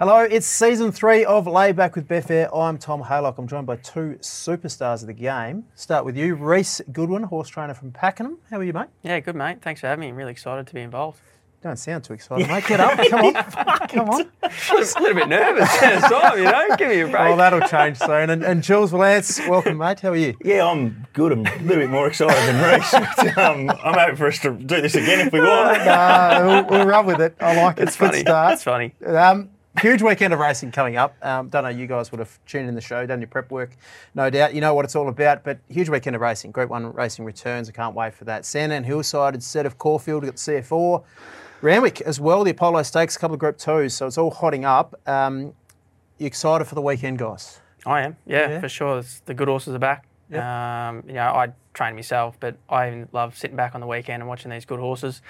Hello, it's season three of Lay Back with Betfair. I'm Tom Haylock. I'm joined by two superstars of the game. Start with you, Reece Goodwin, horse trainer from Pakenham. How are you, mate? Yeah, good mate. Thanks for having me. I'm really excited to be involved. Don't sound too excited, mate. Get up. Come on. Come on. I'm a little bit nervous at the time, you know. Give me a break. Well, that'll change soon. And, and Jules Vallance, welcome, mate. How are you? Yeah, I'm good. I'm a little bit more excited than Reece. Um, I'm happy for us to do this again if we want. No, we'll, we'll run with it. I like it. it's funny. Good start. It's funny. Um, huge weekend of racing coming up. Um, don't know, you guys would have tuned in the show, done your prep work, no doubt. You know what it's all about, but huge weekend of racing. Group 1 racing returns. I can't wait for that. Sandown Hillside instead of Caulfield, we've got the C.F. Orr. Randwick as well, the Apollo Stakes, a couple of Group 2s, so it's all hotting up. Um, you excited for the weekend, guys? I am. Yeah, Yeah? for sure. It's, the good horses are back. Yep. Um, you know, I train myself, but I love sitting back on the weekend and watching these good horses.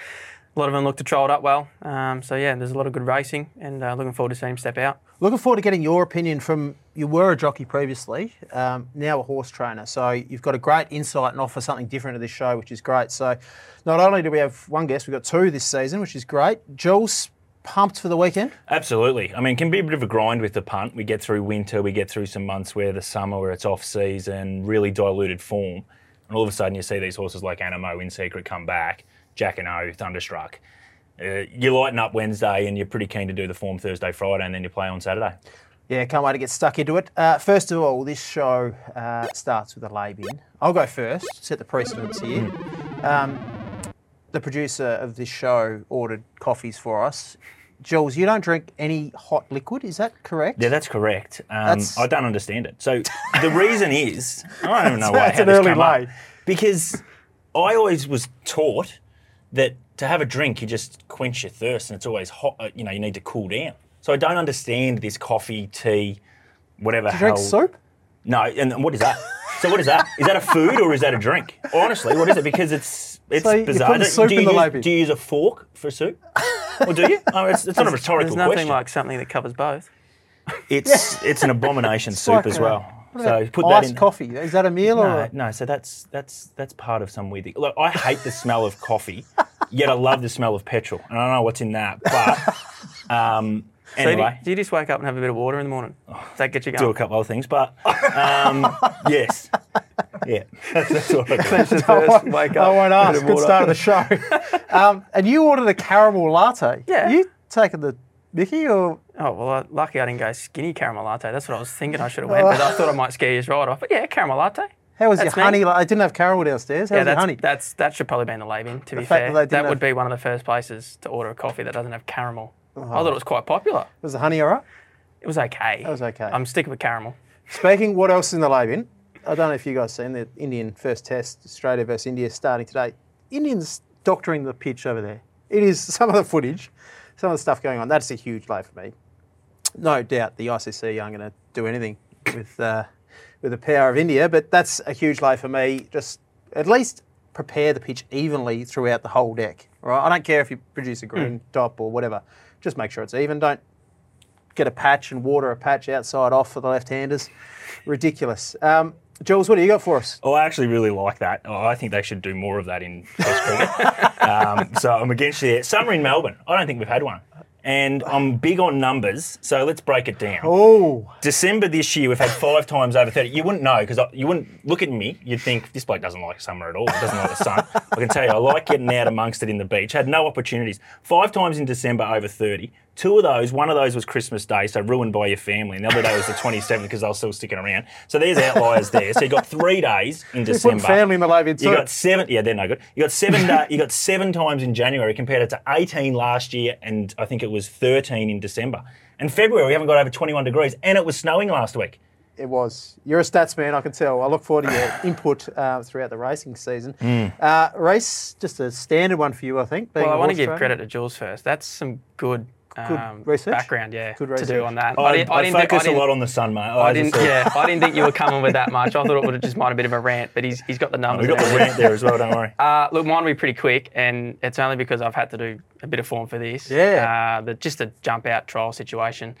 A lot of them look to troll it up well. Um, so yeah, there's a lot of good racing, and uh, looking forward to seeing him step out. Looking forward to getting your opinion from you were a jockey previously, um, now a horse trainer. So you've got a great insight and offer something different to this show, which is great. So not only do we have one guest, we've got two this season, which is great. Jules, pumped for the weekend? Absolutely. I mean, it can be a bit of a grind with the punt. We get through winter, we get through some months where the summer, where it's off season, really diluted form. And all of a sudden you see these horses like Anamoe in secret come back, Jacquinot, Thunderstruck. Uh, you lighten up Wednesday and you're pretty keen to do the form Thursday, Friday, and then you play on Saturday. Yeah, can't wait to get stuck into it. Uh, first of all, this show uh, starts with a lay bin. I'll go first, set the precedence here. Um, the producer of this show ordered coffees for us. Jules, you don't drink any hot liquid, is that correct? Yeah, that's correct. Um, That's- I don't understand it. So the reason is I don't even know why That's an early up. lay. because I always was taught that to have a drink you just quench your thirst and it's always hot. uh, You know, you need to cool down. So I don't understand this coffee, tea, whatever. Do you drink hell- soup? No, and what is that? So what is that? Is that a food or is that a drink? Honestly, what is it? Because it's it's So bizarre. Do- soup do you in the use? Do you use a fork for soup? or do you? Oh, it's, it's not a rhetorical question. There's nothing question. like something that covers both. It's it's an abomination soup like as a- well. So put that in. coffee. Is that a meal No, or? no. So that's that's that's part of some weird thing. Look, I hate the smell of coffee, yet I love the smell of petrol. And I don't know what's in that, but um, So do, you, anyway, do you just wake up and have a bit of water in the morning? Does that get you going? do a couple other things. But um, yes, yeah, that's, that's what I do. That's the I first won't, wake I up. won't bit ask. of Good water. start of the show. um, and you ordered a caramel latte. Yeah. You taking the Mickey or? Oh well, uh, lucky I didn't go skinny caramel latte. That's what I was thinking I should have went, but I thought I might scare you right off. But yeah, caramel latte. How was That's your honey? la- I didn't have caramel downstairs. How Yeah, was your honey? that's that should probably be in the lay bin. To be fair, that didn't would have- be one of the first places to order a coffee that doesn't have caramel. I thought it was quite popular. Was the honey all right? It was okay. That was okay. I'm sticking with caramel. Speaking, what else is in the lay bin? I don't know if you guys seen the Indian first test, Australia versus India, starting today. Indians doctoring the pitch over there. It is some of the footage, some of the stuff going on. That's a huge lay for me. No doubt the ICC aren't going to do anything with uh, with the power of India, but that's a huge lay for me. Just at least prepare the pitch evenly throughout the whole deck. Right? I don't care if you produce a green top or whatever. Just make sure it's even. Don't get a patch and water a patch outside off for the left-handers. Ridiculous. Um, Jules, what do you got for us? Oh, I actually really like that. Oh, I think they should do more of that in Test cricket. um, so I'm against you there. Summer in Melbourne. I don't think we've had one. And oh. I'm big on numbers, so let's break it down. Oh, December this year, we've had five times over 30. You wouldn't know because you wouldn't look at me. You'd think this bloke doesn't like summer at all. He doesn't like the sun. I can tell you, I like getting out amongst it in the beach. Had no opportunities. Five times in December over 30. Two of those, one of those was Christmas Day, so ruined by your family. And the other day was the 27th because they were still sticking around. So there's outliers there. So you got three days in December. putting family in the lay bin You too. got seven. Yeah, they're no good. You got seven. da you got seven times in January compared to 18 last year, and I think it was 13 in December. And February we haven't got over 21 degrees, and it was snowing last week. It was. You're a stats man, I can tell. I look forward to your input uh, throughout the racing season. Uh, Reece, just a standard one for you, I think. being Well, a I want to give credit to Jules first. That's some good, um, research? background, yeah, Good to do on that. I, didn't- I, didn't think- focus a didn't- lot on the sun, mate. I as didn't, yeah, I didn't think you were coming with that much. I thought it would have just might a bit of a rant, but he's, he's got the numbers. We got and the rant there as well. Don't worry. Uh, look, mine will be pretty quick, and it's only because I've had to do a bit of form for this. Yeah. Uh, but just a jump out trial situation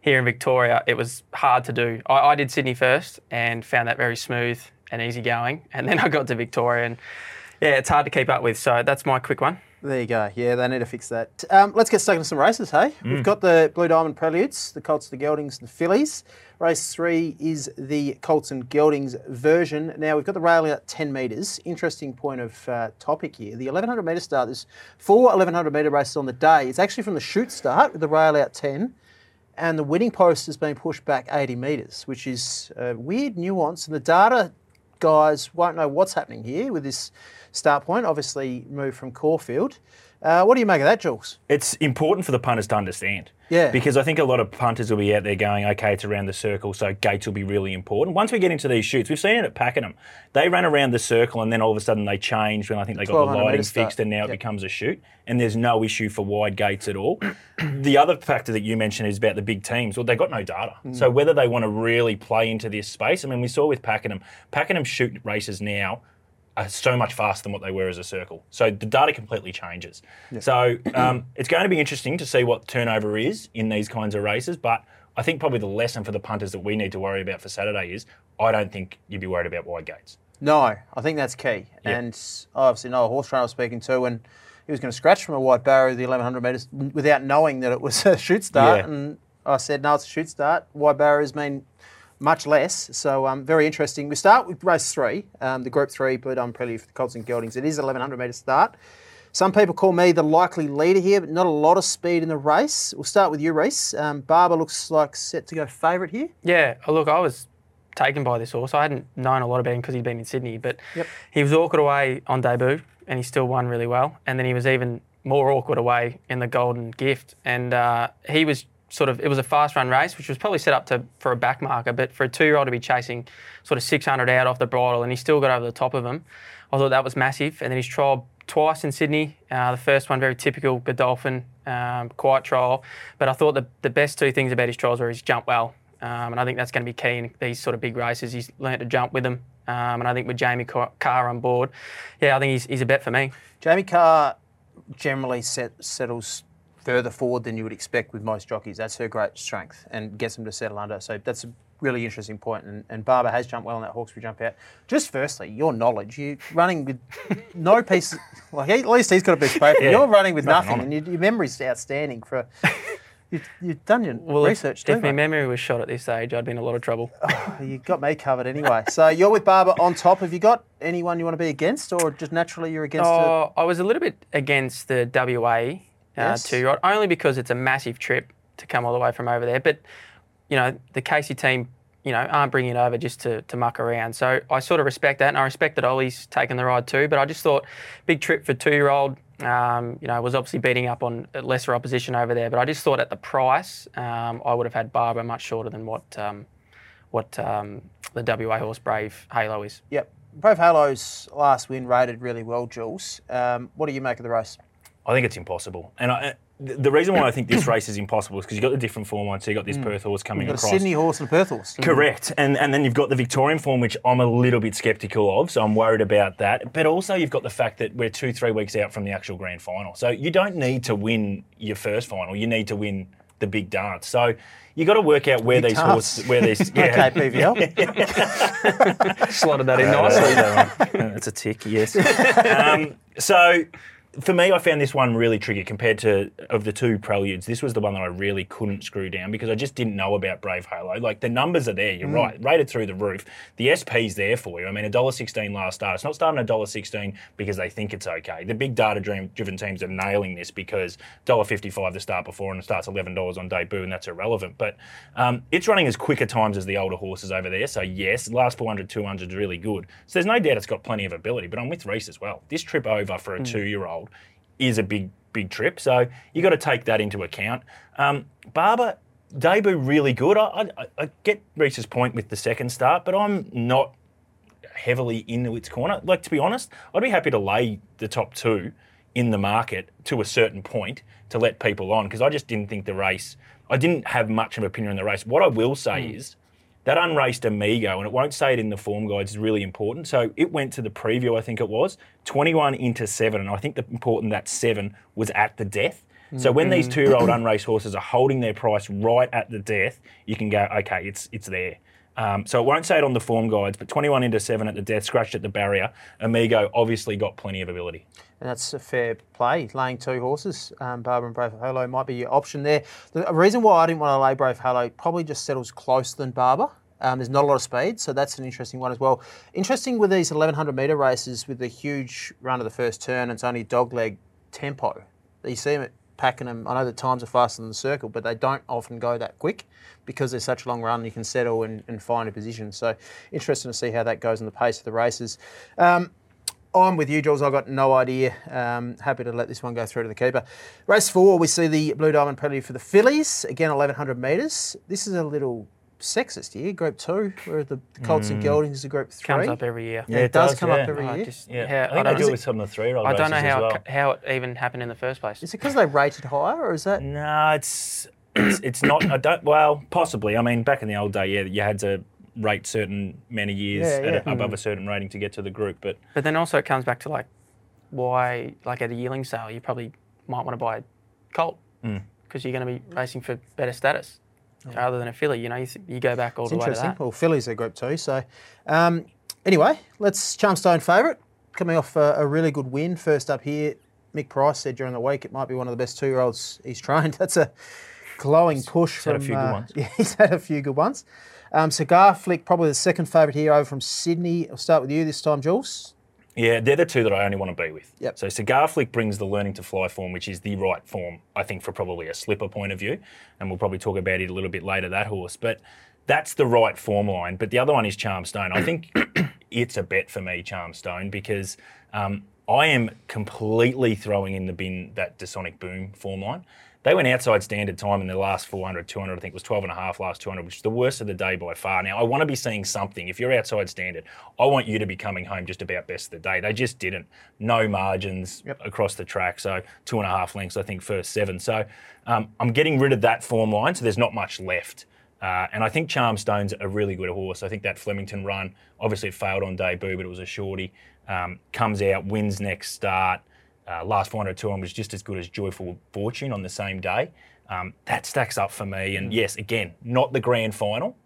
here in Victoria, it was hard to do. I, I did Sydney first and found that very smooth and easy going, and then I got to Victoria, and yeah, it's hard to keep up with. So that's my quick one. There you go. Yeah, they need to fix that. Um, let's get stuck into some races, hey? We've got the Blue Diamond Preludes, the Colts, the Geldings, and the Fillies. Race three is the Colts and Geldings version. Now, we've got the rail out 10 metres. Interesting point of uh, topic here. The 1100 metre start, there's four 1100 metre races on the day. It's actually from the shoot start with the rail out 10 and the winning post has been pushed back 80 metres, which is a weird nuance. And the data guys won't know what's happening here with this start point, obviously moved from Caulfield. Uh, what do you make of that, Jules? It's important for the punters to understand. Yeah. Because I think a lot of punters will be out there going, okay, it's around the circle, so gates will be really important. Once we get into these shoots, we've seen it at Pakenham. They ran around the circle and then all of a sudden they changed when I think they got the 1200 lighting fixed and now Yep. it becomes a shoot. And there's no issue for wide gates at all. the other factor that you mentioned is about the big teams. Well, they've got no data. Mm. So whether they want to really play into this space, I mean, we saw with Pakenham, Pakenham shoot races now are so much faster than what they were as a circle. So the data completely changes. So um, it's going to be interesting to see what turnover is in these kinds of races. But I think probably the lesson for the punters that we need to worry about for Saturday is I don't think you'd be worried about wide gates. No, I think that's key. And I obviously know a horse trainer I was speaking to, and he was going to scratch from a wide barrier the 1100 metres without knowing that it was a shoot start. Yeah. And I said, no, it's a shoot start. Wide barriers mean much less. So um, very interesting. We start with race three, um, the Group Three Blue Diamond Prelude for the Colts and Geldings. It is 1100 metre start. Some people call me the likely leader here, but not a lot of speed in the race. We'll start with you, Reece. Um, Barber looks like set to go favourite here. Yeah, uh, look, I was taken by this horse. I hadn't known a lot about him because he'd been in Sydney, but Yep. he was awkward away on debut and he still won really well. And then he was even more awkward away in the Golden Gift. And uh, he was sort of, it was a fast run race, which was probably set up to for a back marker, but for a two year old to be chasing sort of 600 out off the bridle and he still got over the top of him, I thought that was massive. And then he's trialled twice in Sydney. Uh, the first one, very typical Godolphin, um, quiet trial. But I thought the, the best two things about his trials were he's jumped well. Um, and I think that's going to be key in these sort of big races. He's learnt to jump with them. Um, and I think with Jamie Kah on board, yeah, I think he's, he's a bet for me. Jamie Kah generally set, settles further forward than you would expect with most jockeys. That's her great strength and gets them to settle under. So that's a really interesting point. And, and Barber has jumped well in that Hawkesbury jump out. Just firstly, your knowledge. You're running with no piece. He, at least he's got a of paper. Yeah. You're running with Nothing nothing, and your, your memory's outstanding for. You've, you've done your Well, if- research too. if, my memory was shot at this age, I'd be in a lot of trouble. Oh, you got me covered anyway. So you're with Barber on top. Have you got anyone you want to be against, or just naturally you're against it? Oh, I was a little bit against the WA Yes. two year old, only because it's a massive trip to come all the way from over there. But, you know, the Casey team, you know, aren't bringing it over just to, to muck around. So I sort of respect that, and I respect that Ollie's taken the ride too. But I just thought, big trip for two year old. Um, you know, was obviously beating up on lesser opposition over there, but I just thought at the price, um, I would have had Barbara much shorter than what um, what um, the WA horse Brave Halo is. Yep. Brave Halo's last win rated really well, Jules. Um, what do you make of the race? I think it's impossible. And I, the the reason why I think this race is impossible is because you've got the different form line. So you've got this Perth horse coming Mm. You've got a across. Sydney horse and a Perth horse. Correct. And and then you've got the Victorian form, which I'm a little bit sceptical of, so I'm worried about that. But also you've got the fact that we're two, three weeks out from the actual grand final. So you don't need to win your first final. You need to win the big dance. So you've got to work out where Big these dance. horses where these Okay, PVL. Slotted that in Uh, nicely. That's a tick, yes. um, so for me, I found this one really tricky compared to of the two preludes. This was the one that I really couldn't screw down because I just didn't know about Brave Halo. Like the numbers are there, you're right, rated through the roof. The SP's there for you. I mean, a dollar sixteen last start. It's not starting a dollar sixteen because they think it's okay. The big data driven teams are nailing this because dollar fifty five the start before and it starts eleven dollars on debut, and that's irrelevant. But um, it's running as quicker times as the older horses over there. So yes, last 400, 200 is really good. So there's no doubt it's got plenty of ability. But I'm with Reece as well. This trip over for a two year old is a big, big trip. So you got to take that into account. Um, Barber, debut really good. I, I, I get Reece's point with the second start, but I'm not heavily into its corner. Like to be honest, I'd be happy to lay the top two in the market to a certain point to let people on because I just didn't think the race. I didn't have much of an opinion on the race. What I will say is that unraced Amigo, and it won't say it in the form guides, is really important. So it went to the preview, I think it was, 21 into 7. And I think the important that 7 was at the death. So when these mm-hmm. two year old unraced horses are holding their price right at the death, you can go, okay, it's it's there. Um, so it won't say it on the form guides, but 21 into 7 at the death, scratched at the barrier. Amigo obviously got plenty of ability. And that's a fair play. Laying two horses, um, Barbara and Brave Halo might be your option there. The reason why I didn't want to lay Brave Halo probably just settles closer than Barber. Um, there's not a lot of speed, so that's an interesting one as well. Interesting with these 1100 metre races with the huge run of the first turn, it's only dogleg tempo. You see them packing them. I know the times are faster than the circle, but they don't often go that quick because they're such a long run. You can settle and, and find a position. So interesting to see how that goes in the pace of the races. Um, I'm with you, Jules. I've got no idea. Um, happy to let this one go through to the keeper. Race four, we see the Blue Diamond penalty for the fillies. Again, 1100 metres. This is a little sexist here. Group two, where the Colts and Geldings are group three. Comes up every year. Yeah, it, does, come yeah. up every I year. just- Yeah, how- I think don't they do know- it with some of the three-year-old I don't know how as it, how it even happened in the first place. Is it because they rated higher, or is that? No, it's it's, it's not. I don't. Well, possibly. I mean, back in the old day, yeah, you had to rate certain many years Yeah, at yeah. a, above a certain rating to get to the group. But But then also it comes back to like why, like at a yearling sale, you probably might want to buy a colt Mm. because you're going to be racing for better status rather than a filly. You know, you, you go back all It's the way to interesting. that. Well, fillies are group two. So, um, anyway, let's Charmstone favourite coming off a, a really good win. First up here, Mick Price said during the week it might be one of the best two-year-olds he's trained. That's a glowing push. He's had a from, few good uh, ones. Yeah, he's had a few good ones. Um, Cigar Flick, probably the second favourite here over from Sydney. I'll start with you this time, Jules. Yeah, they're the two that I only want to be with. Yep. So Cigar Flick brings the learning to fly form, which is the right form, I think, for probably a slipper point of view, and we'll probably talk about it a little bit later. That horse, but. That's the right form line, but the other one is Charmstone. I think it's a bet for me, Charmstone, because um, I am completely throwing in the bin that Dasonic Boom form line. They went outside standard time in the last 400, 200, I think it was 12 and a half last 200, which is the worst of the day by far. Now, I want to be seeing something. If you're outside standard, I want you to be coming home just about best of the day. They just didn't. No margins across the track. So two and a half lengths, I think, first seven. So um, I'm getting rid of that form line, so there's not much left. Uh, and I think Charmstone's a really good horse. I think that Flemington run, obviously it failed on debut, but it was a shorty. Um, comes out, wins next start. Uh, last 400 to him was just as good as Joyful Fortune on the same day. Um, that stacks up for me. And yes, again, not the grand final,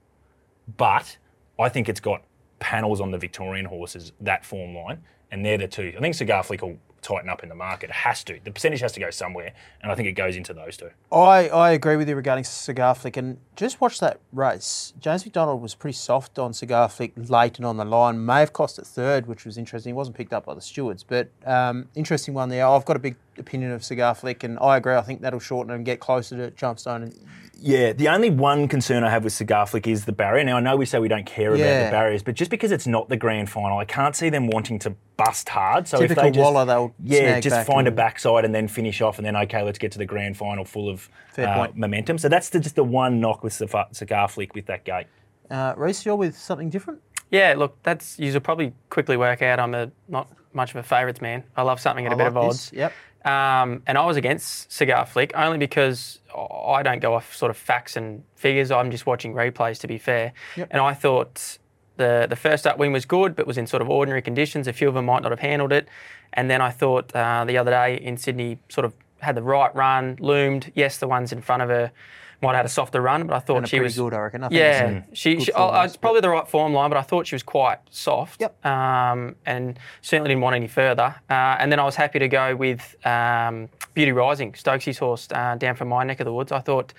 but I think it's got panels on the Victorian horses, that form line, and they're the two. I think Cigar Flick will tighten up in the market. It has to. The percentage has to go somewhere, and I think it goes into those two. I, I agree with you regarding Cigar Flick, and just watch that race. James McDonald was pretty soft on Cigar Flick late and on the line. May have cost it third, which was interesting. He wasn't picked up by the stewards, but um, interesting one there. I've got a big opinion of Cigar Flick, and I agree. I think that'll shorten and get closer to Charmstone. And Yeah, the only one concern I have with Cigar Flick is the barrier. Now, I know we say we don't care about Yeah. the barriers, but just because it's not the grand final, I can't see them wanting to bust hard. So Typical if they just, Waller, they'll yeah, snag just back find a and- backside and then finish off, and then okay, let's get to the grand final full of Fair uh, point. momentum. So that's the, just the one knock with Cigar Cigar Flick with that gate. uh, Reece, you're with something different. Yeah, look, that's you'll probably quickly work out. I'm a not much of a favourites man. I love something at a I bit like of this. odds. Yep. Um, and I was against Cigar Flick only because I don't go off sort of facts and figures. I'm just watching replays, to be fair. Yep. And I thought the the first up win was good, but was in sort of ordinary conditions. A few of them might not have handled it. And then I thought uh, the other day in Sydney sort of had the right run, loomed. Yes, the ones in front of her might have had a softer run, but I thought she was good, I reckon. I think yeah, she, good she oh, it's probably the right form line, but I thought she was quite soft. Yep. Um, and certainly didn't want any further. Uh, and then I was happy to go with um, Beauty Rising, Stokesy's horse, uh, down from my neck of the woods. I thought.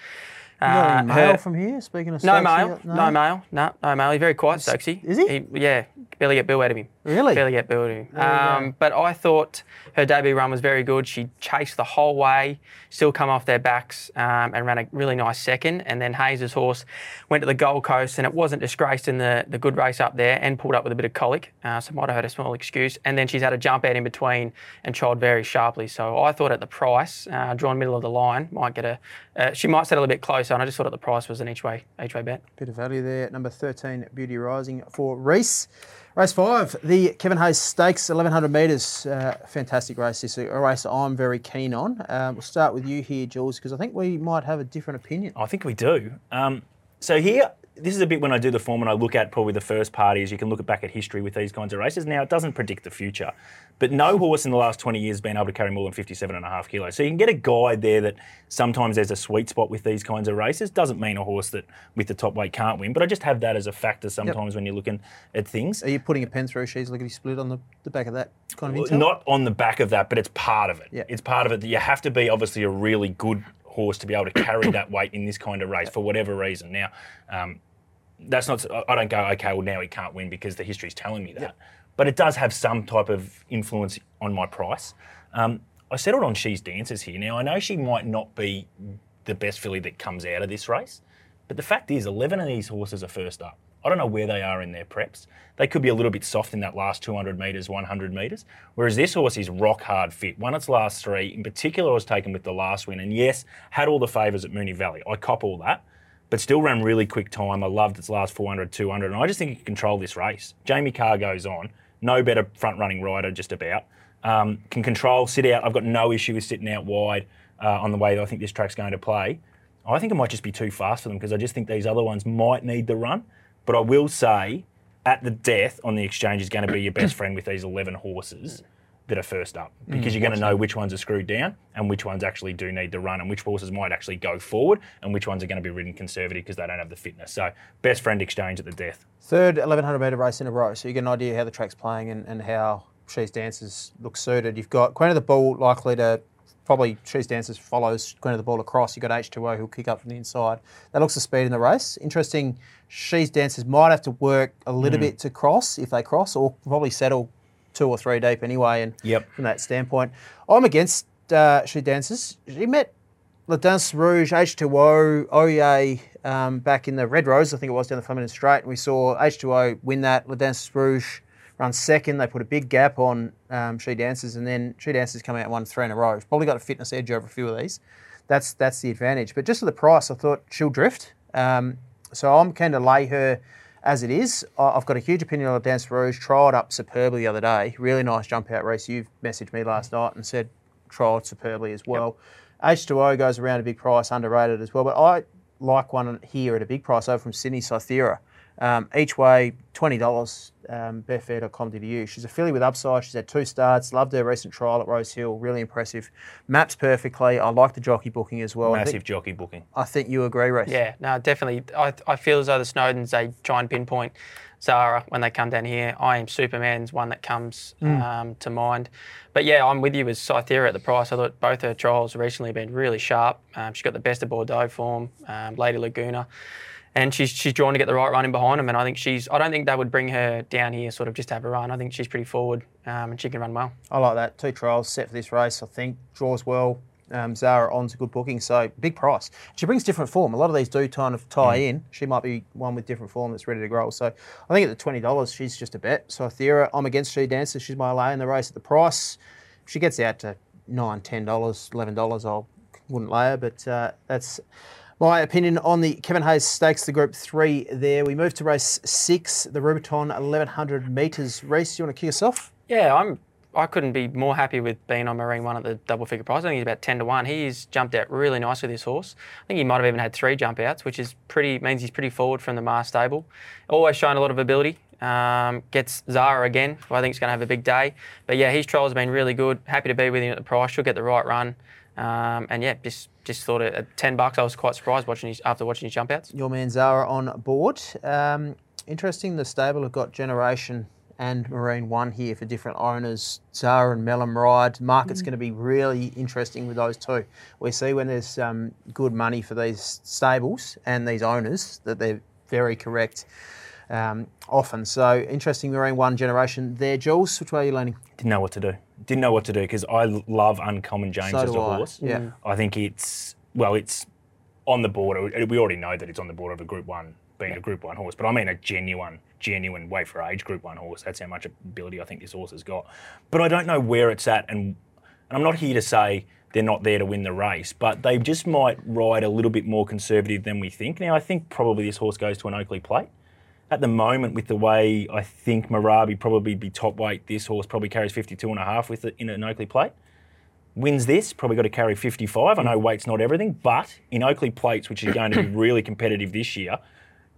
Uh, mail her- from here? Speaking of no Stokesy, male, no? male, no, no male. He's very quiet, Stokesy. is he? Yeah, barely get bill out of him. Really? Barely get bill out of him. Um, but I thought her debut run was very good. She chased the whole way, still come off their backs, um, and ran a really nice second. And then Hayes' horse went to the Gold Coast, and it wasn't disgraced in the, the good race up there, and pulled up with a bit of colic, uh, so might have had a small excuse. And then she's had a jump out in between and trialled very sharply. So I thought at the price, uh, drawn middle of the line, might get a. Uh, she might settle a bit closer, and I just thought that the price was an each way each way bet. Bit of value there. Number 13, Beauty Rising for Reece. Race five, the Kevin Hayes Stakes, 1100 metres. Uh, fantastic race. This is a race I'm very keen on. Um, we'll start with you here, Jules, because I think we might have a different opinion. I think we do. Um, so here, this is a bit when I do the form and I look at probably the first party is you can look back at history with these kinds of races. Now, it doesn't predict the future, but no horse in the last 20 years has been able to carry more than 57 and a half kilos. So you can get a guide there that sometimes there's a sweet spot with these kinds of races. Doesn't mean a horse that with the top weight can't win, but I just have that as a factor sometimes when you're looking at things. Are you putting a pen through She's Lickety Split on the, the back of that kind of intel? Not on the back of that, but it's part of it. Yeah. It's part of it that you have to be obviously a really good horse to be able to carry that weight in this kind of race for whatever reason. Now, um, that's not. I don't go okay. Well, now he can't win because the history's telling me that. But it does have some type of influence on my price. Um, I settled on She's Dancers here. Now I know she might not be the best filly that comes out of this race, but the fact is, 11 of these horses are first up. I don't know where they are in their preps. They could be a little bit soft in that last 200 metres, 100 metres. Whereas this horse is rock hard fit. Won its last three. In particular, was taken with the last win. And yes, had all the favours at Moonee Valley. I cop all that. But still ran really quick time. I loved its last 400, 200. And I just think he can control this race. Jamie Kah goes on. No better front running rider, just about. Um, can control, sit out. I've got no issue with sitting out wide uh, on the way that I think this track's going to play. I think it might just be too fast for them because I just think these other ones might need the run. But I will say, at the death on the exchange is going to be your best friend with these 11 horses that are first up mm, because you're going to know which ones are screwed down and which ones actually do need the run and which horses might actually go forward and which ones are going to be ridden conservative because they don't have the fitness. So, best friend exchange at the death. Third 1100 metre race in a row, so you get an idea how the track's playing and, and how She's Dancers look suited. You've got Queen of the Ball likely to probably She's Dancers follows Queen of the Ball across. You've got H2O who'll kick up from the inside. That looks the speed in the race. Interesting, She's Dancers might have to work a little hmm. bit to cross if they cross, or probably settle two or three deep anyway. And Yep. from that standpoint, I'm against uh, She Dances. She met La Danse Rouge, H2O, OEA um, back in the Red Rose, I think it was down the Flemington Straight. And we saw H2O win that. La Danse Rouge run second. They put a big gap on um, She Dances, and then She Dances come out and won three in a row. Probably got a fitness edge over a few of these. That's that's the advantage. But just at the price, I thought she'll drift. Um, so I'm keen to lay her as it is. I've got a huge opinion on Dance Rouge. Trialled up superbly the other day. Really nice jump out race. You've messaged me last night and said trialled superbly as well. H2O goes around a big price, underrated as well. But I like one here at a big price over from Sydney, Cythera. Um, each way, $20, um, betfair.com.au. She's a filly with upside. She's had two starts. Loved her recent trial at Rosehill. Really impressive. Maps perfectly. I like the jockey booking as well. I Massive think, jockey booking. I think you agree, Reece. Yeah, no, definitely. I, I feel as though the Snowdens, they try and pinpoint Zahra when they come down here. I am Superman's one that comes um, to mind. But yeah, I'm with you with Cythera at the price. I thought both her trials recently have been really sharp. Um, she's got the best of Bordeaux form, um, Lady Laguna. And she's, she's drawn to get the right run in behind them. And I think she's, I don't think they would bring her down here sort of just to have a run. I think she's pretty forward um, and she can run well. I like that. Two trials set for this race, I think. Draws well. Um, Zahra on's a good booking, so big price. She brings different form. A lot of these do kind of tie in. She might be one with different form that's ready to grow. So I think at the twenty dollars, she's just a bet. Cythera, I'm against She Dancer. She's my lay in the race at the price. If she gets out to nine, ten dollars, eleven dollars, I wouldn't lay her. But uh, that's my opinion on the Kevin Hayes Stakes, the Group Three. There, we move to race six, the Rubiton, eleven hundred meters. Reece, you want to kick us off? Yeah, I'm. I couldn't be more happy with being on Marine One at the double figure price. I think he's about ten to one. He's jumped out really nice with this horse. I think he might have even had three jump outs, which is pretty means he's pretty forward from the Mars stable. Always shown a lot of ability. Um, gets Zahra again, I think is going to have a big day. But yeah, his trials been really good. Happy to be with him at the price. She'll get the right run. Um, and yeah, just just thought at at ten bucks, I was quite surprised watching his after watching his jump outs. your man Zahra on board. Um, interesting, the stable have got Generation and Marine One here for different owners. Zahra and Melham Ride. Market's going to be really interesting with those two. We see when there's um, good money for these stables and these owners that they're very correct um, often. So interesting, Marine One Generation there. Jules, which way are you leaning? Didn't know what to do. Didn't know what to do because I love Uncommon James So as do a I, horse. yeah. Mm. I think it's well, it's on the border. We already know that it's on the border of a Group One being a Group One horse, but I mean a genuine, genuine way for age Group One horse. That's how much ability I think this horse has got. But I don't know where it's at, and and I'm not here to say they're not there to win the race, but they just might ride a little bit more conservative than we think. Now I think probably this horse goes to an Oakleigh Plate at the moment, with the way I think Marabi probably be top weight, this horse probably carries 52 and a half with it in an Oakleigh plate. Wins this, probably got to carry 55. I know weight's not everything, but in Oakleigh plates, which is going to be really competitive this year,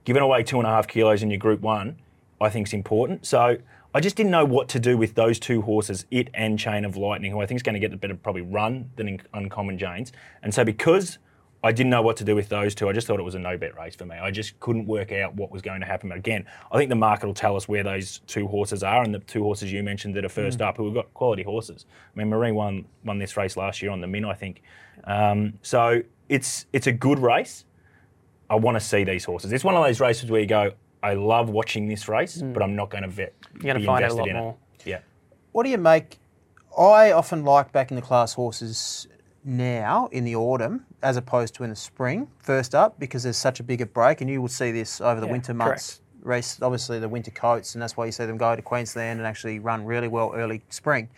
giving away two and a half kilos in your Group One, I think is important. So I just didn't know what to do with those two horses, it and Chain of Lightning, who I think is going to get the better probably run than in Uncommon James. And so because I didn't know what to do with those two. I just thought it was a no bet race for me. I just couldn't work out what was going to happen. But again, I think the market will tell us where those two horses are, and the two horses you mentioned that are first up, who have got quality horses. I mean, Marine One won this race last year on the Min, I think. Um, so it's it's a good race. I want to see these horses. It's one of those races where you go, I love watching this race, but I'm not going to vet. You're going to find out a lot more. It. Yeah. What do you make? I often like backing the class horses now in the autumn as opposed to in the spring, first up, because there's such a bigger break, and you will see this over the Yeah, winter months. Race obviously the winter coats, and that's why you see them go to Queensland and actually run really well early spring.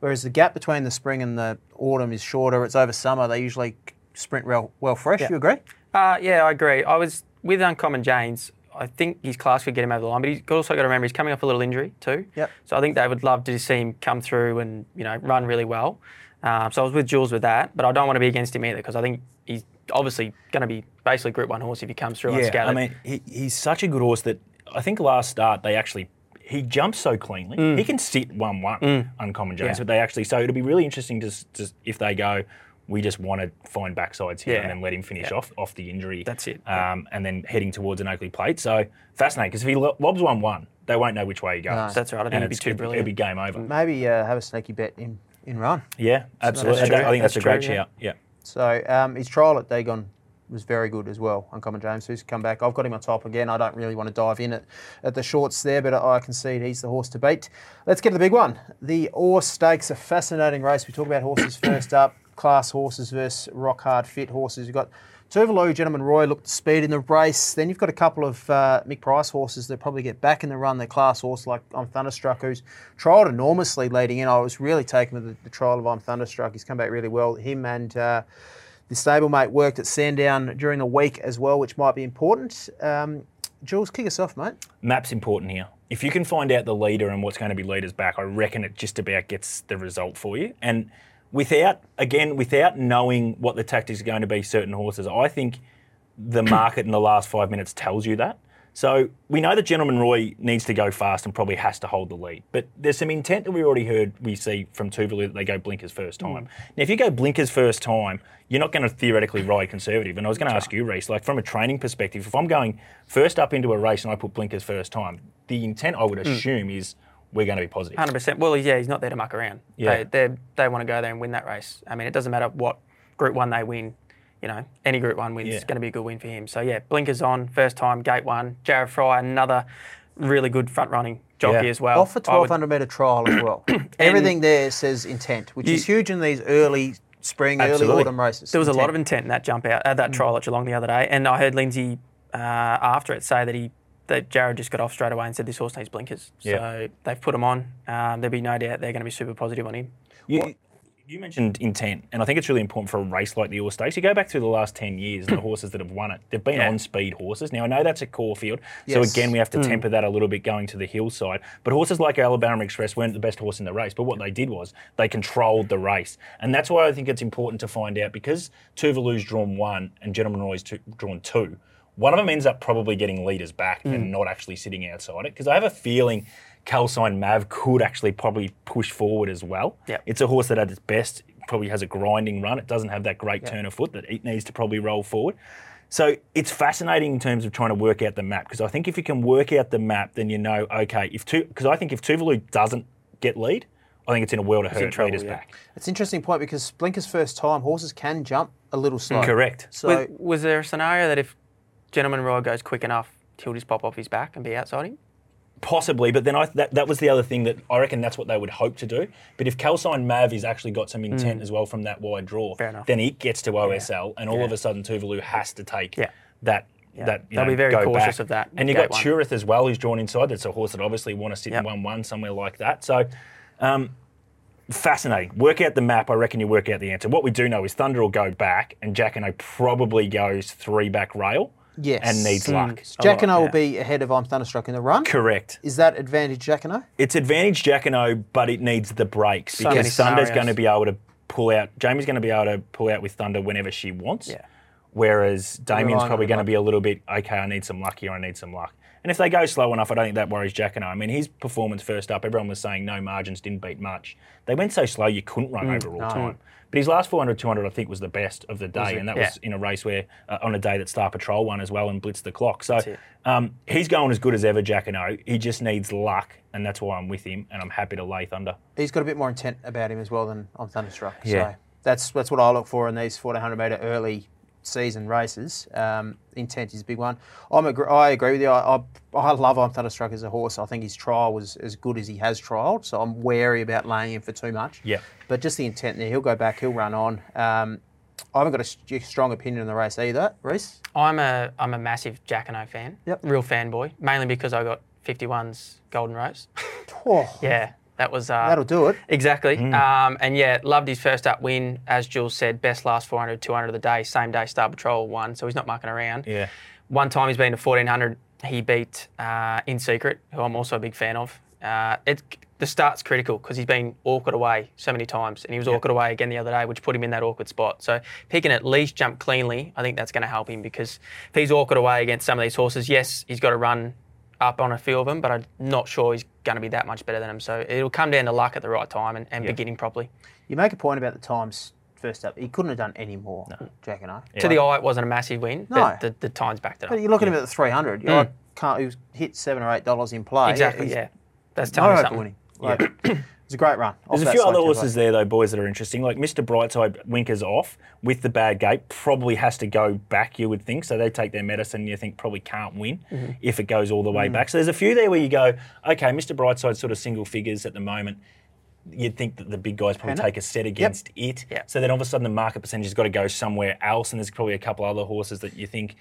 Whereas the gap between the spring and the autumn is shorter. It's over summer. They usually sprint well, well fresh. You agree? Uh, yeah, I agree. I was with Uncommon James. I think his class could get him over the line, but he's also got to remember he's coming off a little injury too. Yep. So I think they would love to see him come through and you know run really well. Um, so I was with Jules with that, but I don't want to be against him either because I think he's obviously going to be basically Group One horse if he comes through Yeah, unscattered. I mean, he, he's such a good horse that I think last start they actually he jumps so cleanly. He can sit one one uncommon James, Mm. Yeah. but they actually so it'll be really interesting to, to if they go. We just want to find backsides here Yeah. and then let him finish Yeah. off off the injury. That's it. Um, and then heading towards an Oakleigh plate. So fascinating because if he lobs one one, they won't know which way he goes. That's right. I think And he'd be it's- too brilliant. It'll be game over. Maybe uh, have a sneaky bet in, in run. Yeah, absolutely. true. I think that's, That's a great true, yeah. shout. Yeah. So um, his trial at Dagon was very good as well. Uncommon James, who's come back. I've got him on top again. I don't really want to dive in at, at the shorts there, but I can see he's the horse to beat. Let's get to the big one. The Orr Stakes, a fascinating race. We talk about horses first up, class horses versus rock hard fit horses. You've got Tuvalu, Gentleman Roy looked to speed in the race. Then you've got a couple of uh, Mick Price horses that probably get back in the run. Their class horse like I'm Thunderstruck, who's trialled enormously leading in. I was really taken with the, the trial of I'm Thunderstruck. He's come back really well. Him and uh, the stablemate worked at Sandown during the week as well, which might be important. Um, Jules, kick us off, mate. Map's important here. If you can find out the leader and what's going to be leaders back, I reckon it just about gets the result for you. And without, again, without knowing what the tactics are going to be, certain horses, I think the market in the last five minutes tells you that. So we know that Gentleman Roy needs to go fast and probably has to hold the lead. But there's some intent that we already heard we see from Tuvalu that they go blinkers first hmm. time. Now, if you go blinkers first time, you're not going to theoretically ride conservative. And I was going to ask you, Reece, like from a training perspective, if I'm going first up into a race and I put blinkers first time, the intent I would hmm. assume is we're going to be positive. Hundred percent. Well, yeah, he's not there to muck around. Yeah. they they they want to go there and win that race. I mean, it doesn't matter what Group One they win. You know, any Group One wins Yeah. is going to be a good win for him. So yeah, blinkers on, first time, gate one. Jared Fry, another really good front running jockey Yeah. as well. Off a I would- 1200 metre trial as well. Everything there says intent, which is huge in these early spring, early autumn races. There was a lot of intent in that jump out at that trial at Geelong the other day, and I heard Lindsay uh, after it say that he that Jared just got off straight away and said this horse needs blinkers. Yeah. So they've put him on. Um, there'll be no doubt they're going to be super positive on him. You, you mentioned intent, and I think it's really important for a race like the Orr Stakes. You go back through the last 10 years and the horses that have won it, they've been Yeah. on speed horses. Now, I know that's a Caulfield, so again, we have to temper that a little bit going to the hillside. But horses like Alabama Express weren't the best horse in the race, but what they did was they controlled the race. And that's why I think it's important to find out because Tuvalu's drawn one and Gentleman Roy's two, drawn two. One of them ends up probably getting leaders back and mm. not actually sitting outside it because I have a feeling Calcine Mav could actually probably push forward as well. Yep. It's a horse that at its best probably has a grinding run. It doesn't have that great turn of foot that it needs to probably roll forward. So it's fascinating in terms of trying to work out the map because I think if you can work out the map, then you know okay if two because I think if Tuvalu doesn't get lead, I think it's in a world of hurt trouble, leaders yeah. back. It's an interesting point because Blinker's first time, horses can jump a little slow. Correct. So Was, was there a scenario that if Gentleman Roy goes quick enough, he'll just pop off his back and be outside him? Possibly, but then I, that, that was the other thing that I reckon that's what they would hope to do. But if Calcine Mav has actually got some intent as well from that wide draw, Mm. Then it gets to OSL, and all Yeah. of a sudden Tuvalu has to take Yeah. that. Yeah. That They'll know, be very cautious back. of that And you've got one. Turith as well, who's drawn inside. That's a horse that obviously want to sit Yep. in one-one somewhere like that. So, um, fascinating. Work out the map. I reckon you work out the answer. What we do know is Thunder will go back, and Jack and Jacquinot probably goes three back rail. Yes. And needs Mm. luck. Jacquinot yeah. will be ahead of I'm Thunderstruck in the run. Correct. Is that advantage Jacquinot? It's advantage Jacquinot, but it needs the brakes So many because Thunder's scenarios. going to be able to pull out. Jamie's going to be able to pull out with Thunder whenever she wants. Yeah. Whereas Damien's Relying probably on going to luck. be a little bit, okay, I need some luck here, I need some luck. And if they go slow enough, I don't think that worries Jacquinot. I I mean, his performance first up, everyone was saying no margins, didn't beat much. They went so slow you couldn't run over all no. time. But his last 400, 200, I think, was the best of the day, and that Yeah. was in a race where uh, on a day that Star Patrol won as well and blitzed the clock. So um, he's going as good as ever, Jacquinot. He just needs luck, and that's why I'm with him, and I'm happy to lay Thunder. He's got a bit more intent about him as well than on Thunderstruck. Yeah. So that's that's what I look for in these 1400 metre early season races. Um, intent is a big one. I'm agr- I agree with you. I, I, I love I'm Thunderstruck as a horse. I think his trial was as good as he has trialled, so I'm wary about laying him for too much. Yep. But just the intent there, he'll go back, he'll run on. Um, I haven't got a st- strong opinion on the race either, Reece. I'm a I'm a massive Jacquinot fan. Yep. Real fanboy, mainly because I got 51's Golden Rose. Oh, yeah, that was uh, That'll do it. Exactly. Um, and yeah, loved his first up win. As Jules said, best last 400, 200 of the day, same day Star Patrol won, so he's not mucking around. Yeah. One time he's been to 1400, he beat uh, In Secret, who I'm also a big fan of. Uh, it, the start's critical because he's been awkward away so many times, and he was awkward away again the other day, which put him in that awkward spot. So if he can at least jump cleanly, I think that's going to help him because if he's awkward away against some of these horses, yes, he's got to run up on a few of them, but I'm not sure he's going to be that much better than him. So it'll come down to luck at the right time and, and beginning properly. You make a point about the times first up. He couldn't have done any more, Jacquinot. To the eye, it wasn't a massive win, No. but the, the times backed it up. But you're looking him at the 300. You're Mm. like, can't, he was hit seven or eight dollars in play. Exactly, He's yeah. That's No telling you hope something. winning. Like, it's a great run. There's a few other horses there, though, boys, that are interesting. Like Mr. Brightside Winkers off with the bad gate, probably has to go back, you would think. So they take their medicine, you think probably can't win Mm-hmm. if it goes all the way back. So there's a few there where you go, okay, Mr. Brightside sort of single figures at the moment. You'd think that the big guys probably Hannah? take a set against it. Yep. So then all of a sudden the market percentage has got to go somewhere else, and there's probably a couple other horses that you think.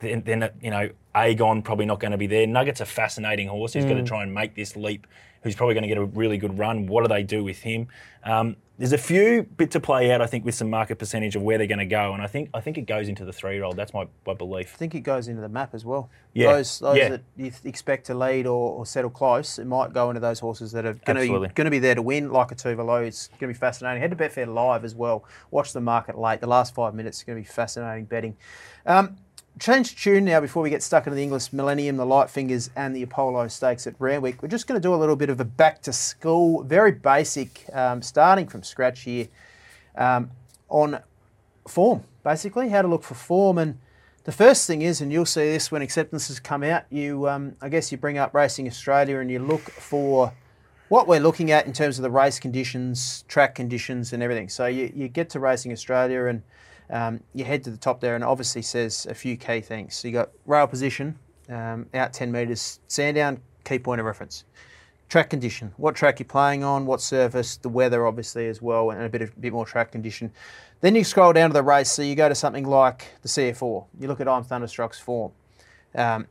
Then, then you know, Aegon probably not going to be there. Nugget's a fascinating horse who's Mm. going to try and make this leap. Who's probably going to get a really good run? What do they do with him? Um, there's a few bit to play out, I think, with some market percentage of where they're going to go, and I think I think it goes into the three-year-old. That's my, my belief. I think it goes into the map as well. Yeah, Those, those yeah. that you expect to lead or, or settle close, it might go into those horses that are going to be going to be there to win, like a Tuvalu. It's going to be fascinating. Head to Betfair live as well. Watch the market late. The last five minutes is going to be fascinating betting. Um, change tune now before we get stuck into the Inglis Millennium, the Light Fingers, and the Apollo Stakes at Randwick. We're just going to do a little bit of a back to school, very basic, um, starting from scratch here um, on form, basically, how to look for form. And the first thing is, and you'll see this when acceptances come out, you, um, I guess, you bring up Racing Australia and you look for what we're looking at in terms of the race conditions, track conditions, and everything. So you, you get to Racing Australia and um, you head to the top there, and obviously says a few key things. So you got rail position, um, out 10 metres, Sandown, key point of reference track condition, what track you're playing on, what surface, the weather obviously as well, and a bit of bit more track condition. Then you scroll down to the race, so you go to something like the C.F. Orr. You look at I'm Thunderstruck's form. Um,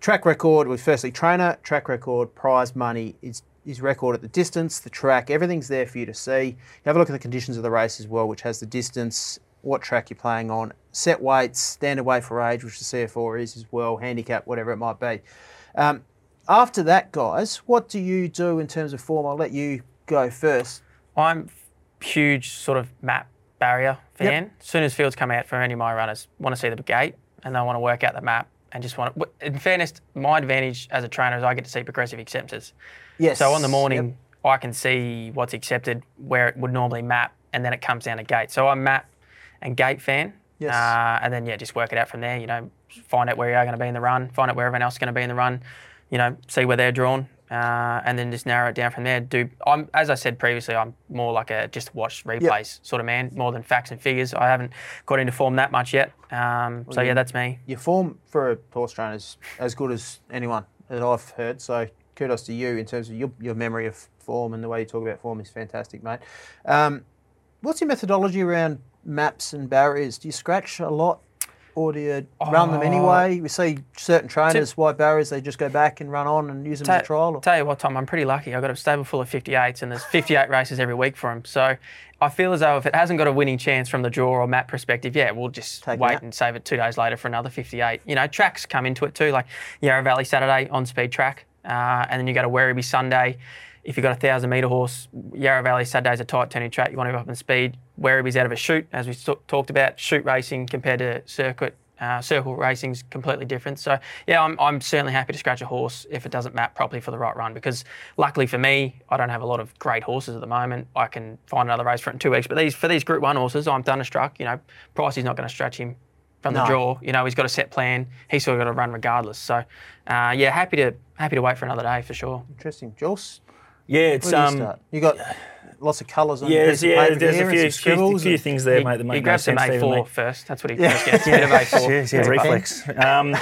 track record with firstly trainer, track record, prize money, is his record at the distance, the track, everything's there for you to see. You have a look at the conditions of the race as well, which has the distance, what track you're playing on, set weights, standard weight for age, which the C.F. Orr is as well, handicap, whatever it might be. Um, after that, guys, what do you do in terms of form? I'll let you go first. I'm huge sort of map barrier fan. As soon as fields come out for any of my runners, want to see the gate and they want to work out the map and just want to. In fairness, my advantage as a trainer is I get to see progressive acceptances. Yes. So on the morning, I can see what's accepted where it would normally map, and then it comes down to gate. So I'm map and gate fan. Yes. Uh, and then yeah, just work it out from there. You know, find out where you are going to be in the run, find out where everyone else is going to be in the run. You know, see where they're drawn, uh, and then just narrow it down from there. Do I'm as I said previously, I'm more like a just watch replays sort of man, more than facts and figures. I haven't got into form that much yet. Um, so yeah, that's me. Your form for a horse trainer is as good as anyone that I've heard. So kudos to you in terms of your, your memory of form and the way you talk about form is fantastic, mate. Um, what's your methodology around maps and barriers? Do you scratch a lot? Or do you run them Oh. anyway? We see certain trainers, white barriers, they just go back and run on and use them as a trial. Or? Tell you what, Tom, I'm pretty lucky. I've got a stable full of 58s, and there's 58 races every week for them. So I feel as though if it hasn't got a winning chance from the draw or map perspective, yeah, we'll just Take wait and save it two days later for another 58. You know, tracks come into it too, like Yarra Valley Saturday on speed track, uh, and then you go to Werribee Sunday. If you've got a thousand metre horse, Yarra Valley Saturday's a tight turning track. You want to go up in speed. where he's out of a shoot, as we talked about, shoot racing compared to circuit. Uh, circle racing's completely different. So yeah, I'm, I'm certainly happy to scratch a horse if it doesn't map properly for the right run because luckily for me, I don't have a lot of great horses at the moment. I can find another race for it in two weeks. But these for these Group One horses, I'm Thunderstruck. You know, Pricey's not going to stretch him from the No. draw. You know, he's got a set plan. He's still got to run regardless. So uh, yeah, happy to happy to wait for another day for sure. Interesting. Jules, Yeah, where it's do you um, start? You got lots of colours on yeah, your there's, piece of yeah, paper there's here a and few, some few, scribbles few things there, he, mate, that make he no grabs some sense to even me. A4 first. That's what he first gets. A bit of A4. Yes, yeah, reflex. Um,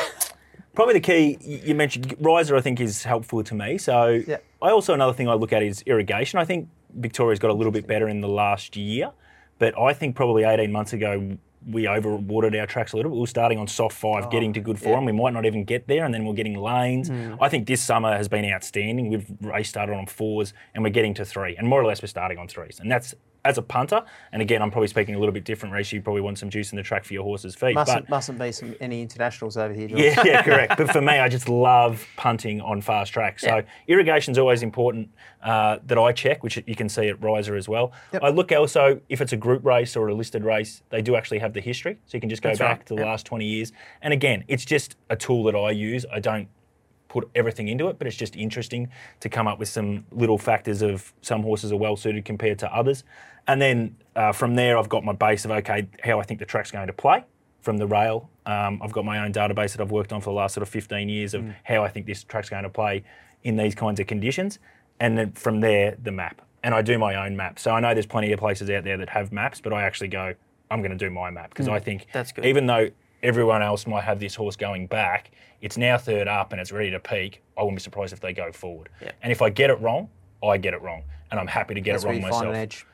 probably the key y- you mentioned riser. I think is helpful to me. So Yeah. I also another thing I look at is irrigation. I think Victoria's got a little bit better in the last year, but I think probably 18 months ago we overwatered our tracks a little bit. We were starting on soft five, oh, getting to good form. We might not even get there, and then we're getting lanes. Hmm. I think this summer has been outstanding. We've race started on fours, and we're getting to three, and more or less we're starting on threes, and that's. As a punter, and again, I'm probably speaking a little bit different. Race, you probably want some juice in the track for your horse's feet. Mustn't, mustn't be some, any internationals over here, yeah, yeah, correct. But for me, I just love punting on fast tracks. So irrigation's always important uh, that I check, which you can see at Riser as well. Yep. I look also if it's a group race or a listed race, they do actually have the history, so you can just go That's back right. to the last 20 years. And again, it's just a tool that I use. I don't put everything into it, but it's just interesting to come up with some little factors of some horses are well suited compared to others. And then uh, from there, I've got my base of okay, how I think the track's going to play from the rail. Um, I've got my own database that I've worked on for the last sort of 15 years of how I think this track's going to play in these kinds of conditions. And then from there, the map. And I do my own map. So I know there's plenty of places out there that have maps, but I actually go, I'm going to do my map because I think That's good. even though everyone else might have this horse going back, it's now third up and it's ready to peak. I wouldn't be surprised if they go forward. Yeah. And if I get it wrong, I get it wrong, and I'm happy to get That's it where wrong you myself. find an edge.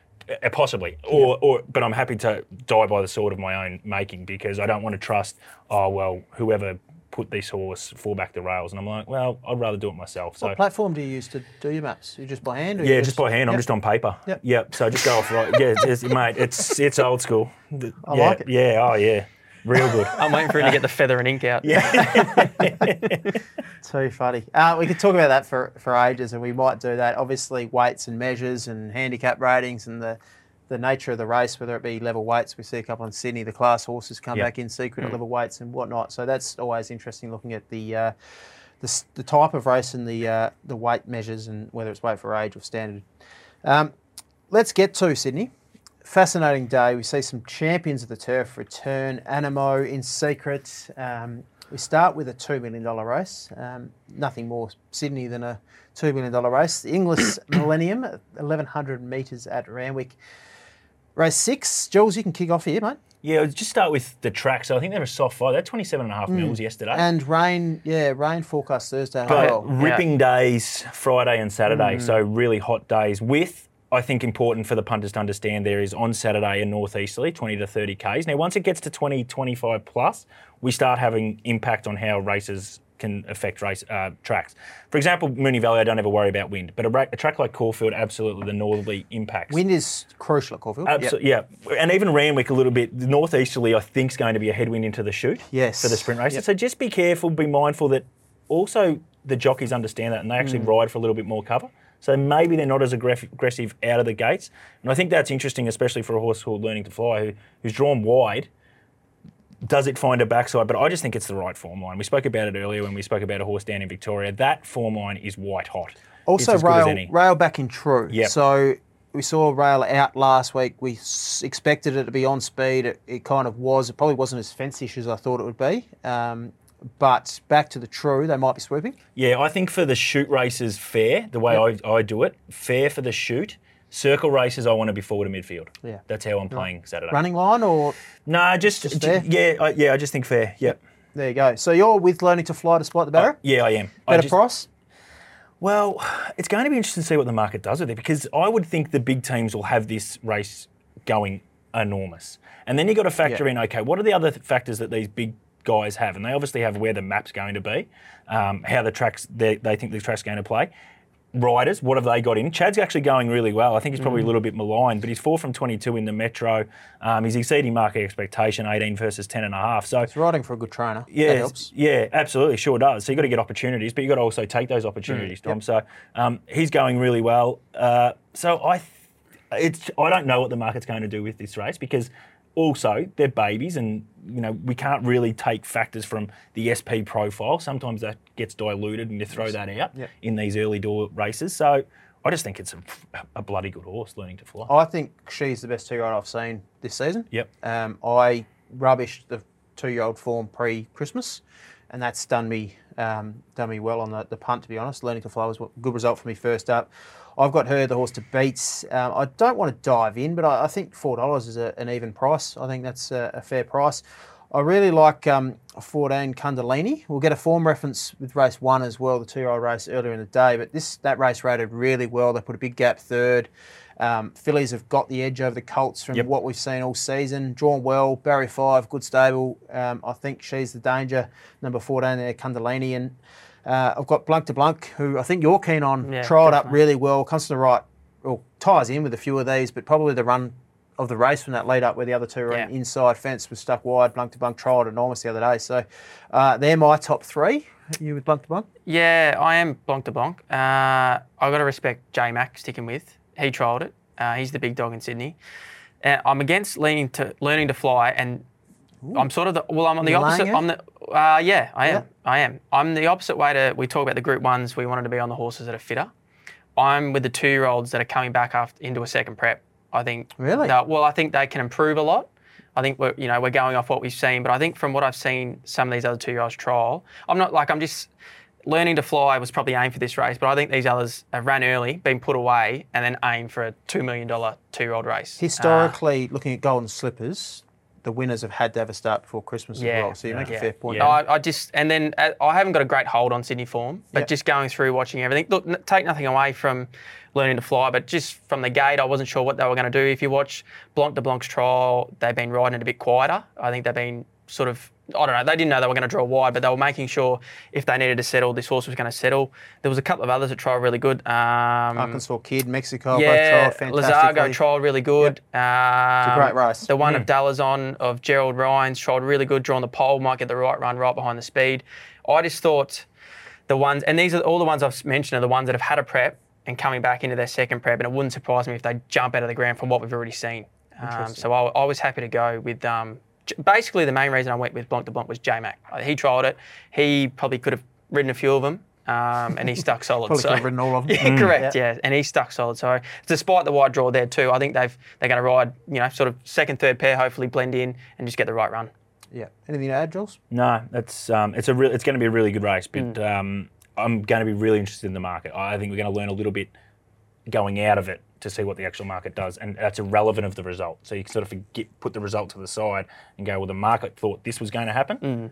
Uh, Possibly, or, or, but I'm happy to die by the sword of my own making because I don't want to trust. Oh well, whoever put this horse fall back the rails, and I'm like, well, I'd rather do it myself. So What platform do you use to do your maps? You just by hand? Or yeah, you just by hand. I'm just on paper. Yep. Yep. So just go off right. Yeah, it's, mate. It's it's old school. I yeah, like it. Yeah. Oh yeah. Real good. I'm waiting for him to get the feather and ink out. yeah. Too funny. Uh, we could talk about that for, for ages, and we might do that. Obviously, weights and measures and handicap ratings and the the nature of the race, whether it be level weights. We see a couple in Sydney. The class horses come Yeah. back in secret at level weights and whatnot. So that's always interesting looking at the uh, the, the type of race and the uh, the weight measures and whether it's weight for age or standard. Um, let's get to Sydney. Fascinating day. We see some champions of the turf return. Anamoe in secret. Um, we start with a $2 million race. Um, nothing more Sydney than a $2 million race. The Inglis Millennium, 1100 metres at Randwick. Race six. Jules, you can kick off here, mate. Yeah, just start with the track. So I think they were soft five. They're 27 and a half mils yesterday. And rain, yeah, rain forecast Thursday. but well. ripping days Friday and Saturday, so really hot days. With I think important for the punters to understand there is on Saturday a northeasterly 20 to 30 k's. Now once it gets to 20, 25 plus, we start having impact on how races can affect race uh, tracks. For example, Moonee Valley, I don't ever worry about wind, but a, ra- a track like Caulfield, absolutely the northerly impacts. Wind is crucial at Caulfield. Yep. Absolutely, yeah. And even Randwick a little bit. The northeasterly, I think, is going to be a headwind into the chute Yes. for the sprint races. Yep. So just be careful, be mindful that also the jockeys understand that and they actually Mm. ride for a little bit more cover. So maybe they're not as aggressive, out of the gates. And I think that's interesting, especially for a horse who's learning to fly, who, who's drawn wide. Does it find a backside? But I just think it's the right form line. We spoke about it earlier when we spoke about a horse down in Victoria. That form line is white hot. Also, it's as good as rail, rail back in true. Yep. So we saw rail out last week. We s- expected it to be on speed. It, it kind of was. It probably wasn't as fence-ish as I thought it would be. Um, but back to the true, they might be swooping. Yeah, I think for the chute races, fair, the way I, I do it, fair for the chute. Circle races, I want to be forward to midfield. Yeah. That's how I'm playing Saturday. Running line, or No, just, Just ju- fair? yeah, I, yeah, I just think fair. Yep. there you go. So you're with learning to fly despite the barrier. Uh, yeah, I am. I Better just- price. Well, it's going to be interesting to see what the market does with it because I would think the big teams will have this race going enormous. And then you've got to factor Yeah. in, okay, what are the other th- factors that these big guys have? And they obviously have where the map's going to be, um, how the tracks, they, they think the track's going to play. Riders, what have they got in? Chad's actually going really well. I think he's probably Mm. a little bit maligned, but he's four from 22 in the Metro. Um, he's exceeding market expectation, 18 versus 10 and a half. So It's riding for a good trainer. Yeah, yeah, absolutely, sure does. So you've got to get opportunities, but you've got to also take those opportunities, Tom. So um, he's going really well. Uh, so I, th- it's I don't know what the market's going to do with this race because also they're babies and you know we can't really take factors from the SP profile. Sometimes that gets diluted and you throw that out Yep. in these early door races. So I just think it's a, a bloody good horse learning to fly. I think she's the best two-year-old I've seen this season. Yep. Um, I rubbished the two-year-old form pre-Christmas, and that's done me um, done me well on the, the punt. To be honest, learning to fly was a good result for me first up. I've got her the horse to beat. Um, I don't want to dive in, but I, I think four dollars is a, an even price. I think that's a, a fair price. I really like um, 14 Kundalini. We'll get a form reference with race one as well, the two-year-old race earlier in the day. But this that race rated really well. They put a big gap third. Um, fillies have got the edge over the Colts from Yep. what we've seen all season. Drawn well, Barry Five, good stable. Um, I think she's the danger. Number 14 there, Kundalini. And uh, I've got Blanc de Blanc, who I think you're keen on. Yeah, trialled up really well, comes to the right, well, ties in with a few of these, but probably the run of the race from that lead up where the other two were Yeah. inside fence was stuck wide. Blanc de Blanc trialled enormous the other day. So uh, they're my top three. You with Blanc de Blanc? Yeah, I am Blanc de Blanc. Uh, i got to respect J Mac sticking with. He trialled it. Uh, he's the big dog in Sydney. Uh, I'm against leaning to learning to fly, and I'm sort of the well. I'm on the You're opposite. I'm the uh, yeah, I am. I am. I'm the opposite way to. We talk about the Group Ones. We wanted to be on the horses that are fitter. I'm with the two-year-olds that are coming back after into a second prep. I think. Really? well, I think they can improve a lot. I think we're you know we're going off what we've seen, but I think from what I've seen, some of these other two-year-olds trial. I'm not like I'm just learning to fly was probably aimed for this race, but I think these others have ran early, been put away, and then aimed for a two million dollar two-year-old race. Uh, Historically, looking at Golden Slippers, the winners have had to have a start before Christmas as well. So you make a yeah. fair point. No, I, I just and then uh, I haven't got a great hold on Sydney form, but Yep. just going through watching everything. Look, n- take nothing away from learning to fly, but just from the gate, I wasn't sure what they were going to do. If you watch Blanc de Blanc's trial, they've been riding it a bit quieter. I think they've been sort of. I don't know. They didn't know they were going to draw wide, but they were making sure if they needed to settle, this horse was going to settle. There was a couple of others that tried really good. Um, Arkansas Kid, Mexico, yeah, both trialled. Lazargo trialled really good. Um, a great race. The one of Dallazon of Gerald Ryan's trialled really good, drawn the pole, might get the right run right behind the speed. I just thought the ones, and these are all the ones I've mentioned, are the ones that have had a prep and coming back into their second prep, and it wouldn't surprise me if they jump out of the ground from what we've already seen. Um, so I, I was happy to go with. Um, basically, the main reason I went with Blanc de Blanc was J Mac. He trialled it. He probably could have ridden a few of them, um, and he stuck solid. Probably so. could have ridden all of them. Yeah, correct. Yeah. and he stuck solid. So despite the wide draw there too, I think they've they're going to ride, you know, sort of second, third pair, hopefully blend in and just get the right run. Yeah. Anything to add, Jules? No, it's um, it's a real, it's going to be a really good race, but Mm. um, I'm going to be really interested in the market. I think we're going to learn a little bit going out of it to see what the actual market does, and that's irrelevant of the result. So you can sort of forget, put the result to the side and go, well, the market thought this was going to happen, Mm.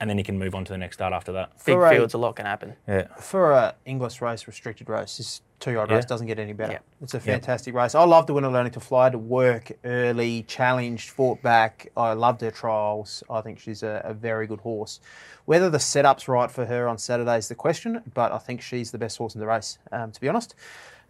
and then you can move on to the next start after that. Big For a- fields, a lot can happen. Yeah. For a Inglis race, restricted race, this two-year-old Yeah. race doesn't get any better. Yeah. It's a fantastic race. I love the winner learning to fly, to work early, challenged, fought back. I loved her trials. I think she's a, a very good horse. Whether the setup's right for her on Saturday is the question, but I think she's the best horse in the race, um, to be honest.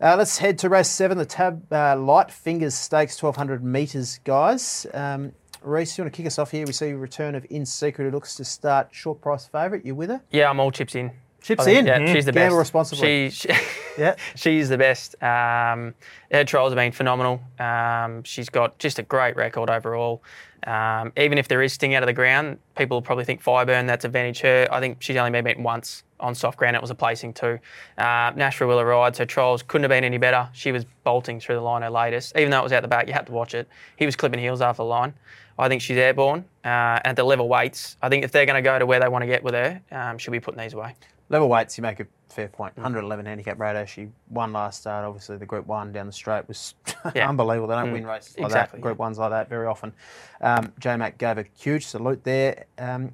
Uh, let's head to race seven, the Tab uh, Light Fingers Stakes, 1200 metres, guys. Um, Reece, you want to kick us off here? We see a return of In Secret, who looks to start short price favourite. You with her? Yeah, I'm all chips in. Chips think, in. Yeah, she's the Gamble best. responsibly. She, she, Yeah. she's the best. Um, her trials have been phenomenal. Um, she's got just a great record overall. Um, even if there is sting out of the ground, people will probably think Fireburn, that's advantage her. I think she's only been beaten once on soft ground. It was a placing too. Uh, Nash Rawiller rides. Her trials couldn't have been any better. She was bolting through the line her latest. Even though it was out the back, you had to watch it. He was clipping heels after the line. I think she's airborne. Uh, at the level weights, I think if they're going to go to where they want to get with her, um, she'll be putting these away. Level weights, you make a fair Mm. point. 111 handicap radar. She won last start. Obviously, the Group One down the straight was Yeah. unbelievable. They don't win races like exactly, that. Group Ones like that very often. Um, J Mac gave a huge salute there. Um,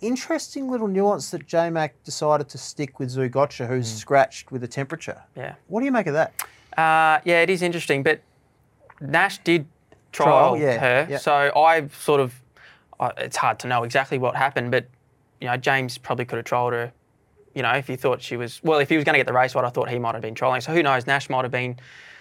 interesting little nuance that J Mac decided to stick with Zougotcha, who's Mm. scratched with the temperature. Yeah. What do you make of that? Uh, yeah, it is interesting, but Nash did trial, Trial, yeah, her, yeah. so I sort of. Uh, it's hard to know exactly what happened, but you know, James probably could have trialled her. You know, if he thought she was well, if he was going to get the race right, I thought he might have been trialing. So who knows? Nash might have been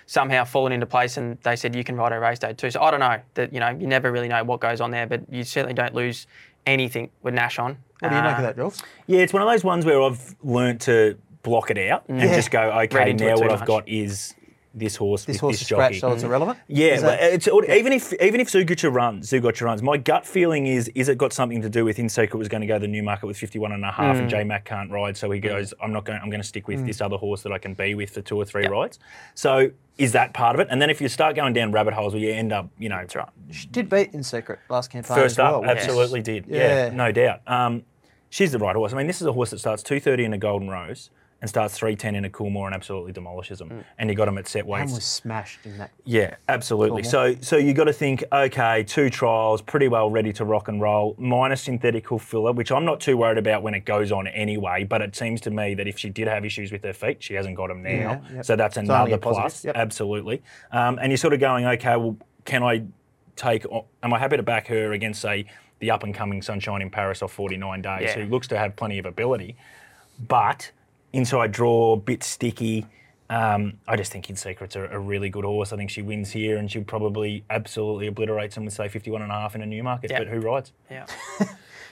somehow fallen into place, and they said you can ride a race day too. So I don't know. That you know, you never really know what goes on there, but you certainly don't lose anything with Nash on. What do you make Uh, of that, Jules? Yeah, it's one of those ones where I've learnt to block it out and Yeah. just go, okay, Read into it now too what I've much. got is this horse This with horse this is scratched, jockey. so it's irrelevant. Yeah, Is but that- it's even if even if Zougotcha runs, Zougotcha runs. My gut feeling is is it got something to do with In Secret was going to go to the Newmarket with 51 and a half, Mm. and J Mac can't ride, so he goes, I'm not going. I'm going to stick with this other horse that I can be with for two or three rides. So is that part of it? And then if you start going down rabbit holes where you end up, you know, That's right. She did beat in secret last campaign. First as well, up, which is- absolutely did. Yeah. Yeah. no doubt. Um, she's the right horse. I mean, this is a horse that starts 230 in a Golden Rose and starts 310 in a Coolmore and absolutely demolishes them. And you got them at set And weights. was smashed in that. Yeah, absolutely. Coolmore. So, so you got to think, okay, two trials, pretty well ready to rock and roll, minus synthetical filler, which I'm not too worried about when it goes on anyway. But it seems to me that if she did have issues with her feet, she hasn't got them now. Yeah, yep. So that's another plus. yep. Absolutely. Um, and you're sort of going, okay, well, can I take? Am I happy to back her against, say, the up and coming Sunshine in Paris off 49 days, Yeah. who looks to have plenty of ability, but inside draw, bit sticky. Um, I just think In Secret's a, a really good horse. I think she wins here and she'll probably absolutely obliterate some with, say, 51 and a half in a Newmarket. Yeah. But who rides? Yeah.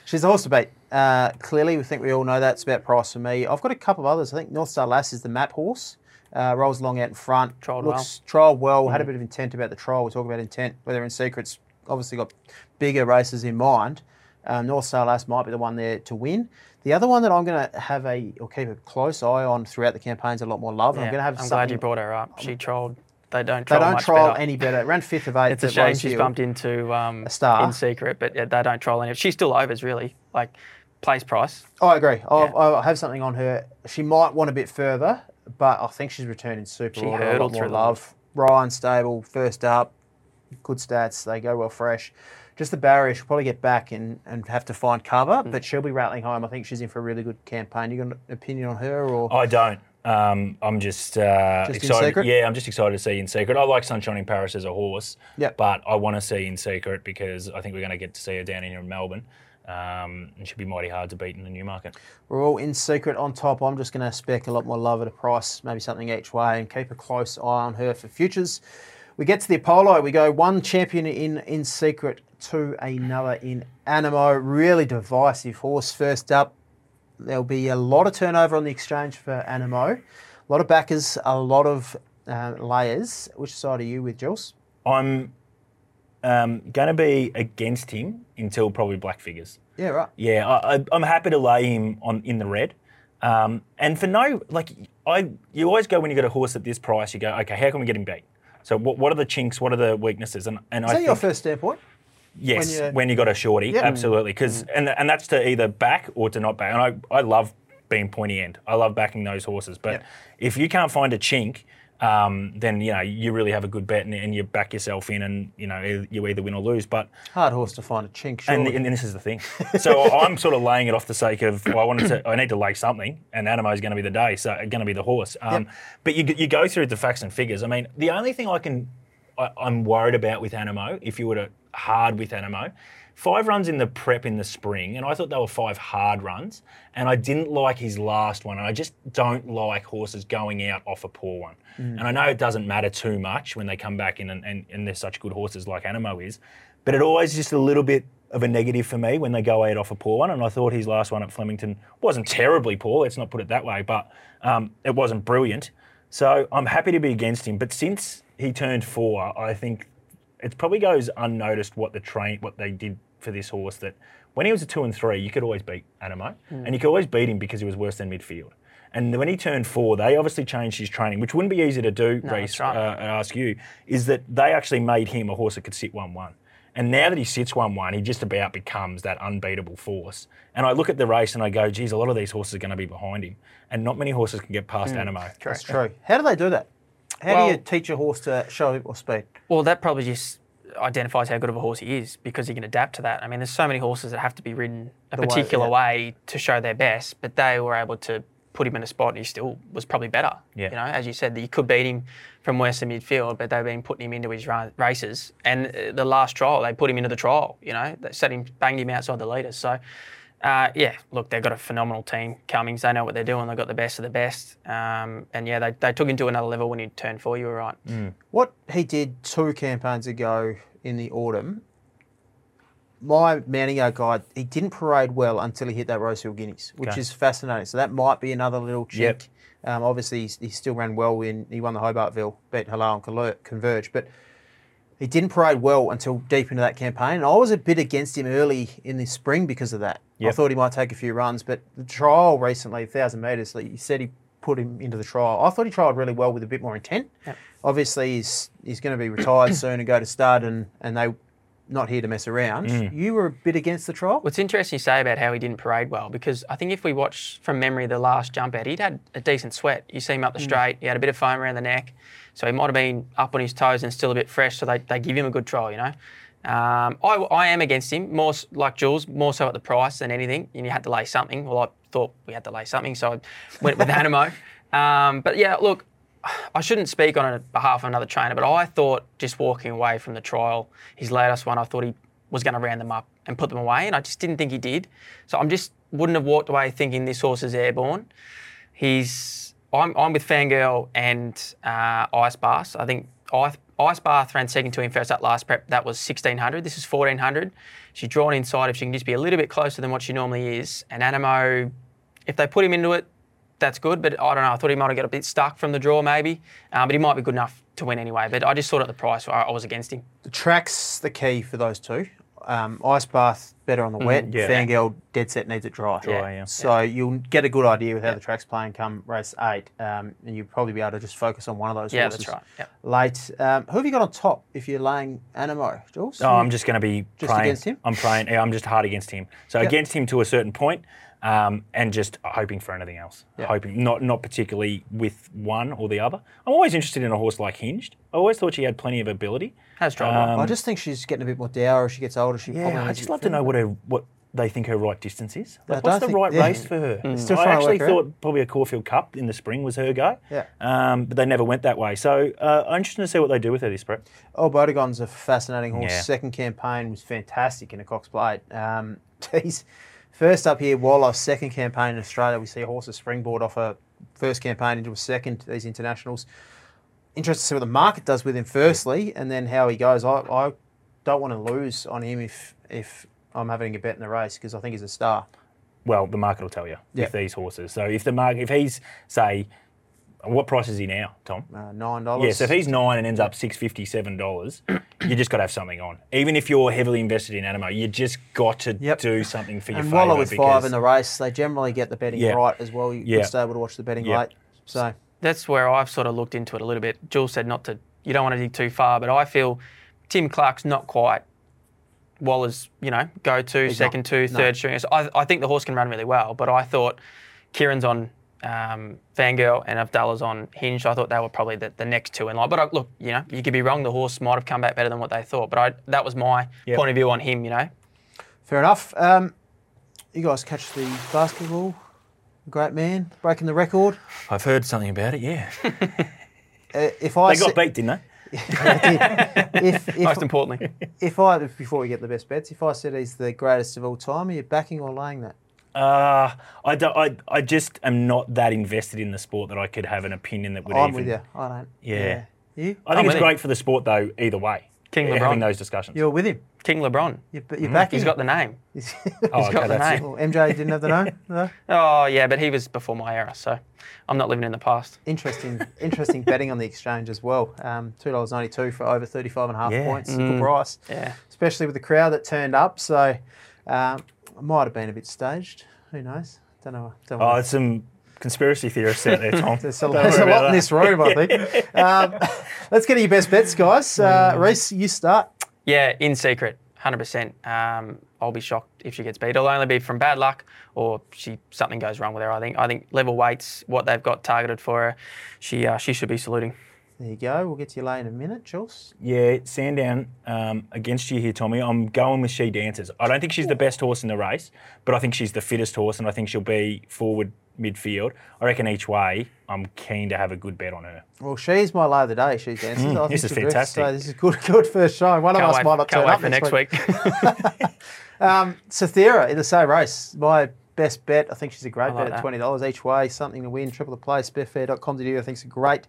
She's a horse to beat. Uh, clearly, we think we all know that. It's about price for me. I've got a couple of others. I think North Star Lass is the map horse. Uh, rolls along out in front. Trialled looks, Trialled well. Had a bit of intent about the trial. We talk about intent. Whether in secrets, obviously got bigger races in mind. Um, North Star Lass might be the one there to win. The other one that I'm going to have a or keep a close eye on throughout the campaign is a lot more love. and I'm going to have I'm glad you brought her up. She trolled. They don't they don't trial better. any better. Around fifth of eight. It's a shame she's bumped into um, A star. in secret, but yeah, they don't troll any. She's still overs really. Like place price. Oh, I agree. I'll, Yeah. I'll have something on her. She might want a bit further, but I think she's returning super She order. A lot hurdled more through love. Ryan stable, first up, good stats. They go well fresh. Just the barrier, she'll probably get back and, and have to find cover, Mm. but she'll be rattling home. I think she's in for a really good campaign. You got an opinion on her or? I don't. Um, I'm just, uh, Just excited. Yeah, I'm just excited to see In Secret. I like Sunshine in Paris as a horse, Yep. but I want to see In Secret because I think we're going to get to see her down here in Melbourne. Um, and she'll be mighty hard to beat in the Newmarket. We're all in secret on top. I'm just going to spec a lot more love at a price, maybe something each way, and keep a close eye on her for futures. We get to the Apollo. We go one champion in in secret to another in Anamoe. Really divisive horse. First up, there'll be a lot of turnover on the exchange for Anamoe. A lot of backers, a lot of uh, layers. Which side are you with, Jules? I'm um, going to be against him until probably black figures. Yeah, right. Yeah, I, I, I'm happy to lay him on in the red. Um, and for no, like, I you always go when you get a horse at this price, you go, okay, how can we get him beat? So what, what are the chinks? What are the weaknesses? And and Is I that your think, first standpoint? yes, when you- when you got a shorty, Yep. absolutely, because mm. and and that's to either back or to not back. And I I love being pointy end. I love backing those horses. But Yep. if you can't find a chink. Um, then you know you really have a good bet and, and you back yourself in and you know you either win or lose. But Hard horse to find a chink. and, and this is the thing. So I'm sort of laying it off the sake of well, I wanted to. I need to lay something, and Anamoe is going to be the day. So going to be the horse. Um, But you you go through the facts and figures. I mean, the only thing I can I, I'm worried about with Anamoe, if you were to hard with Anamoe, five runs in the prep in the spring, and I thought they were five hard runs, and I didn't like his last one, and I just don't like horses going out off a poor one. And I know it doesn't matter too much when they come back in and, and, and they're such good horses like Anamoe is, but it always just a little bit of a negative for me when they go out off a poor one. And I thought his last one at Flemington wasn't terribly poor, let's not put it that way, but um, it wasn't brilliant. So I'm happy to be against him. But since he turned four, I think it probably goes unnoticed what the train what they did for this horse that when he was a two and three, you could always beat Anamoe. And you could always beat him because he was worse than midfield. And when he turned four, they obviously changed his training, which wouldn't be easy to do, Reece, that's right. uh, I ask you, is that they actually made him a horse that could sit 1 1. And now that he sits 1 1, he just about becomes that unbeatable force. And I look at the race and I go, geez, a lot of these horses are going to be behind him. And not many horses can get past Anamoe. That's true. How do they do that? How do you teach a horse to show a bit more speed? Well, that probably just identifies how good of a horse he is because he can adapt to that. I mean, there's so many horses that have to be ridden a way- particular yeah. way to show their best, but they were able to put him in a spot and he still was probably better. Yeah. You know, as you said, that you could beat him from western midfield, but they've been putting him into his ra- races. And uh, the last trial, they put him into the trial. You know, they set him, banged him outside the leaders. So. Uh, yeah, look, they've got a phenomenal team. Cummings, they know what they're doing. They've got the best of the best. Um, and yeah, they, they took him to another level when he turned four. You were right. What he did two campaigns ago in the autumn, my Manio guy, he didn't parade well until he hit that Rosehill Guineas, which Okay. is fascinating. So that might be another little chink. Yep. Um, obviously, he's, he still ran well when he won the Hobartville, beat Halal and Conver- Converge, but he didn't parade well until deep into that campaign. And I was a bit against him early in the spring because of that. I thought he might take a few runs, but the trial recently, 1,000 metres, like you said he put him into the trial. I thought he trialled really well with a bit more intent. Yep. Obviously, he's, he's going to be retired soon and go to stud, and, and they not here to mess around. Mm. You were a bit against the trial. What's interesting you say about how he didn't parade well because I think if we watch from memory the last jump out, he'd had a decent sweat. You see him up the straight, he had a bit of foam around the neck, so he might have been up on his toes and still a bit fresh. So they, they give him a good trial, you know. Um, I, I am against him, more like Jules, more so at the price than anything. And you had to lay something. Well, I thought we had to lay something, so I went with Anamoe. Um, but yeah, look, I shouldn't speak on behalf of another trainer, but I thought just walking away from the trial, his latest one, I thought he was going to round them up and put them away, and I just didn't think he did. So I'm just wouldn't have walked away thinking this horse is airborne. He's I'm, I'm with Fangirl and uh, Ice Bath. I think Ice, Ice Bath ran second to him first that last prep. That was 1600. This is 1400. She's drawn inside if she can just be a little bit closer than what she normally is. And Anamoe, if they put him into it, that's good. But I don't know. I thought he might have got a bit stuck from the draw maybe. Uh, but he might be good enough to win anyway. But I just thought at the price I, I was against him. The track's the key for those two. Um, ice bath better on the wet. yeah. Fangirl dead set needs it dry. Dry, yeah. So you'll get a good idea with how the track's playing come race eight, um, and you'll probably be able to just focus on one of those Yeah, horses. that's right. Yep. Late. Um, who have you got on top if you're laying Anamoe, Jules? Oh, I'm just going to be Just praying. against him? I'm praying. Yeah, I'm just hard against him. So Yep. against him to a certain point, um, and just hoping for anything else. Yep. Hoping not not particularly with one or the other. I'm always interested in a horse like Hinged. I always thought she had plenty of ability. Has trouble. Um, I just think she's getting a bit more dour as she gets older. She probably Yeah, I just love to know what her what they think her right distance is. Like, what's the think- right yeah. race for her? Still I actually work her thought probably a Caulfield Cup in the spring was her go. Yeah. Um, but they never went that way. So uh, I'm interested to see what they do with her this prep. Oh, Bodegon's a fascinating horse. Yeah. Second campaign was fantastic in a Cox Plate. Um, he's first up here, Waller. Second campaign in Australia. We see horses springboard off a first campaign into a second. These internationals. Interested to see what the market does with him. Firstly, and then how he goes. I, I don't want to lose on him if if I'm having a bet in the race because I think he's a star. Well, the market will tell you Yeah. with these horses. So if the market, if he's say, what price is he now, Tom? Uh, Nine dollars. Yeah, so if he's nine and ends up six fifty seven dollars, you just got to have something on. Even if you're heavily invested in Anamoe, you just got to Yep. do something for your and favour Waller with five in the race, they generally get the betting Yeah. right as well. You Yeah. yeah. stay able to watch the betting Yeah. late. So that's where I've sort of looked into it a little bit. Jules said not to, you don't want to dig too far, but I feel Tim Clark's not quite Waller's, you know, go to, second not. two, No. third string. So I, I think the horse can run really well, but I thought Kerrin's on um, Fangirl and Avdallah's on Hinge. I thought they were probably the, the next two in line. But I, look, you know, you could be wrong. The horse might have come back better than what they thought. But I, that was my Yep. point of view on him, you know. Fair enough. Um, you guys catch the basketball? Great man, breaking the record. I've heard something about it. Yeah, Uh, if I they got said- beat, didn't they? if, if, Most importantly. if I before we get the best bets, if I said he's the greatest of all time, are you backing or laying that? Uh, I, don't, I, I just am not that invested in the sport that I could have an opinion that would I'm even. with you. I don't. Yeah. You? I think I'm it's great for the sport though. Either way, King yeah, LeBron. having those discussions. You're with him. King LeBron. You're, you're backing. He's got the name. the. Oh, got okay, the name. Well, MJ didn't have the no. no? Oh, yeah, but he was before my era, so I'm not living in the past. Interesting, interesting betting on the exchange as well. Um, Two dollars ninety two for over thirty five and a half Yeah. points. Mm. Good price. Yeah. especially with the crowd that turned up. So um, might have been a bit staged. Who knows? Don't know. Don't Oh, know. there's some conspiracy theorists out there, Tom. There's a, there's a lot about in this room, I think. um, let's get to your best bets, guys. Uh, Reece, you start. Yeah, in secret, 100%. Um, I'll be shocked if she gets beat. It'll only be from bad luck or she something goes wrong with her. I think. I think level weights, what they've got targeted for her, she uh, she should be saluting. There you go. We'll get to you late in a minute, Jules. Yeah, Sandown um, against you here, Tommy. I'm going with She Dances. I don't think she's the best horse in the race, but I think she's the fittest horse, and I think she'll be forward midfield. I reckon each way, I'm keen to have a good bet on her. Well, she's my lay of the day. She's dancing. Mm, I this think is fantastic. So this is good, good first showing. One of Can't us wait, might not turn wait up for next week. Um, Cythera in the same race. My best bet. I think she's a great like bet at that. twenty dollars each way. Something to win. Triple the place. Betfair.com.au. I think it's a great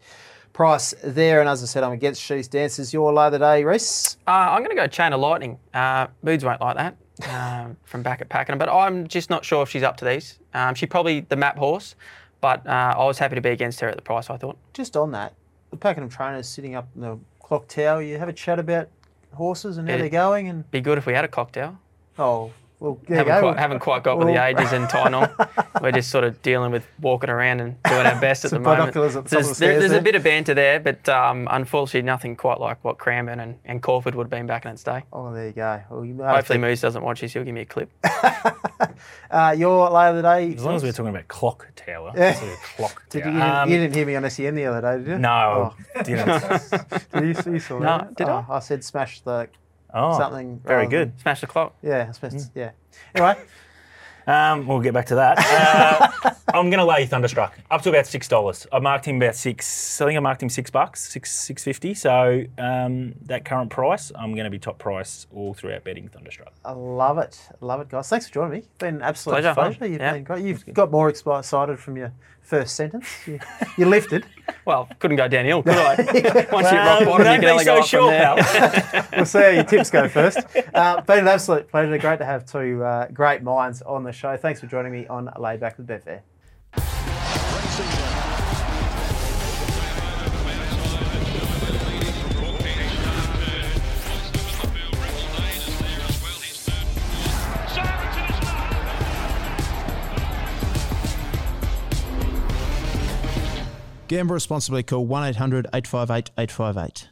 price there. And as I said, I'm against She's Dances. Your lay of the day, Reese. Uh, I'm going to go chain of lightning. Uh, Boods won't like that. um, from back at Pakenham. But I'm just not sure if she's up to these. Um, she probably the map horse, but uh, I was happy to be against her at the price. I thought. Just on that, the Pakenham trainers sitting up in the clock tower. You have a chat about horses and how Yeah. they're going, and Be good if we had a cocktail. oh, well, there Haven't quite, haven't quite got with the Well- ages and Tynol. We're just sort of dealing with walking around and doing our best at the moment. at the There's, the there- there's there. a bit of banter there, but um, unfortunately nothing quite like what Cranbourne and, and Caulfield would have been back in its day. Oh, there you go. Well, you Hopefully Moose doesn't watch this. He'll give me a clip. uh, your lay of the day. As long as we're talking about clock tower. sort of clock Did tower. you, you, didn't, Um, you didn't hear me on SEN the other day, did you? No, Oh. didn't. Did you, you saw No, that? did oh, I? I said smash the Oh, something. Very good. than- Smash the clock. yeah, I suppose, yeah. Anyway, Um, we'll get back to that. Uh, I'm going to lay Thunderstruck up to about six dollars. I marked him about six. I think I marked him six bucks, six six fifty. So um, that current price, I'm going to be top price all throughout betting Thunderstruck. I love it. Love it, guys. Thanks for joining me. Been an absolute Pleasure. pleasure. You've Yeah. been great. You've got more excited from your first sentence. You, you lifted. Well, couldn't go downhill, could I? Once you hit rock bottom, you can be only so go up sure, from there. we'll see how your tips go first. Uh, been an absolute pleasure. Great to have two uh, great minds on the show. Thanks for joining me on Lay Back with Betfair. Gamble responsibly. Call 1 800 858 858.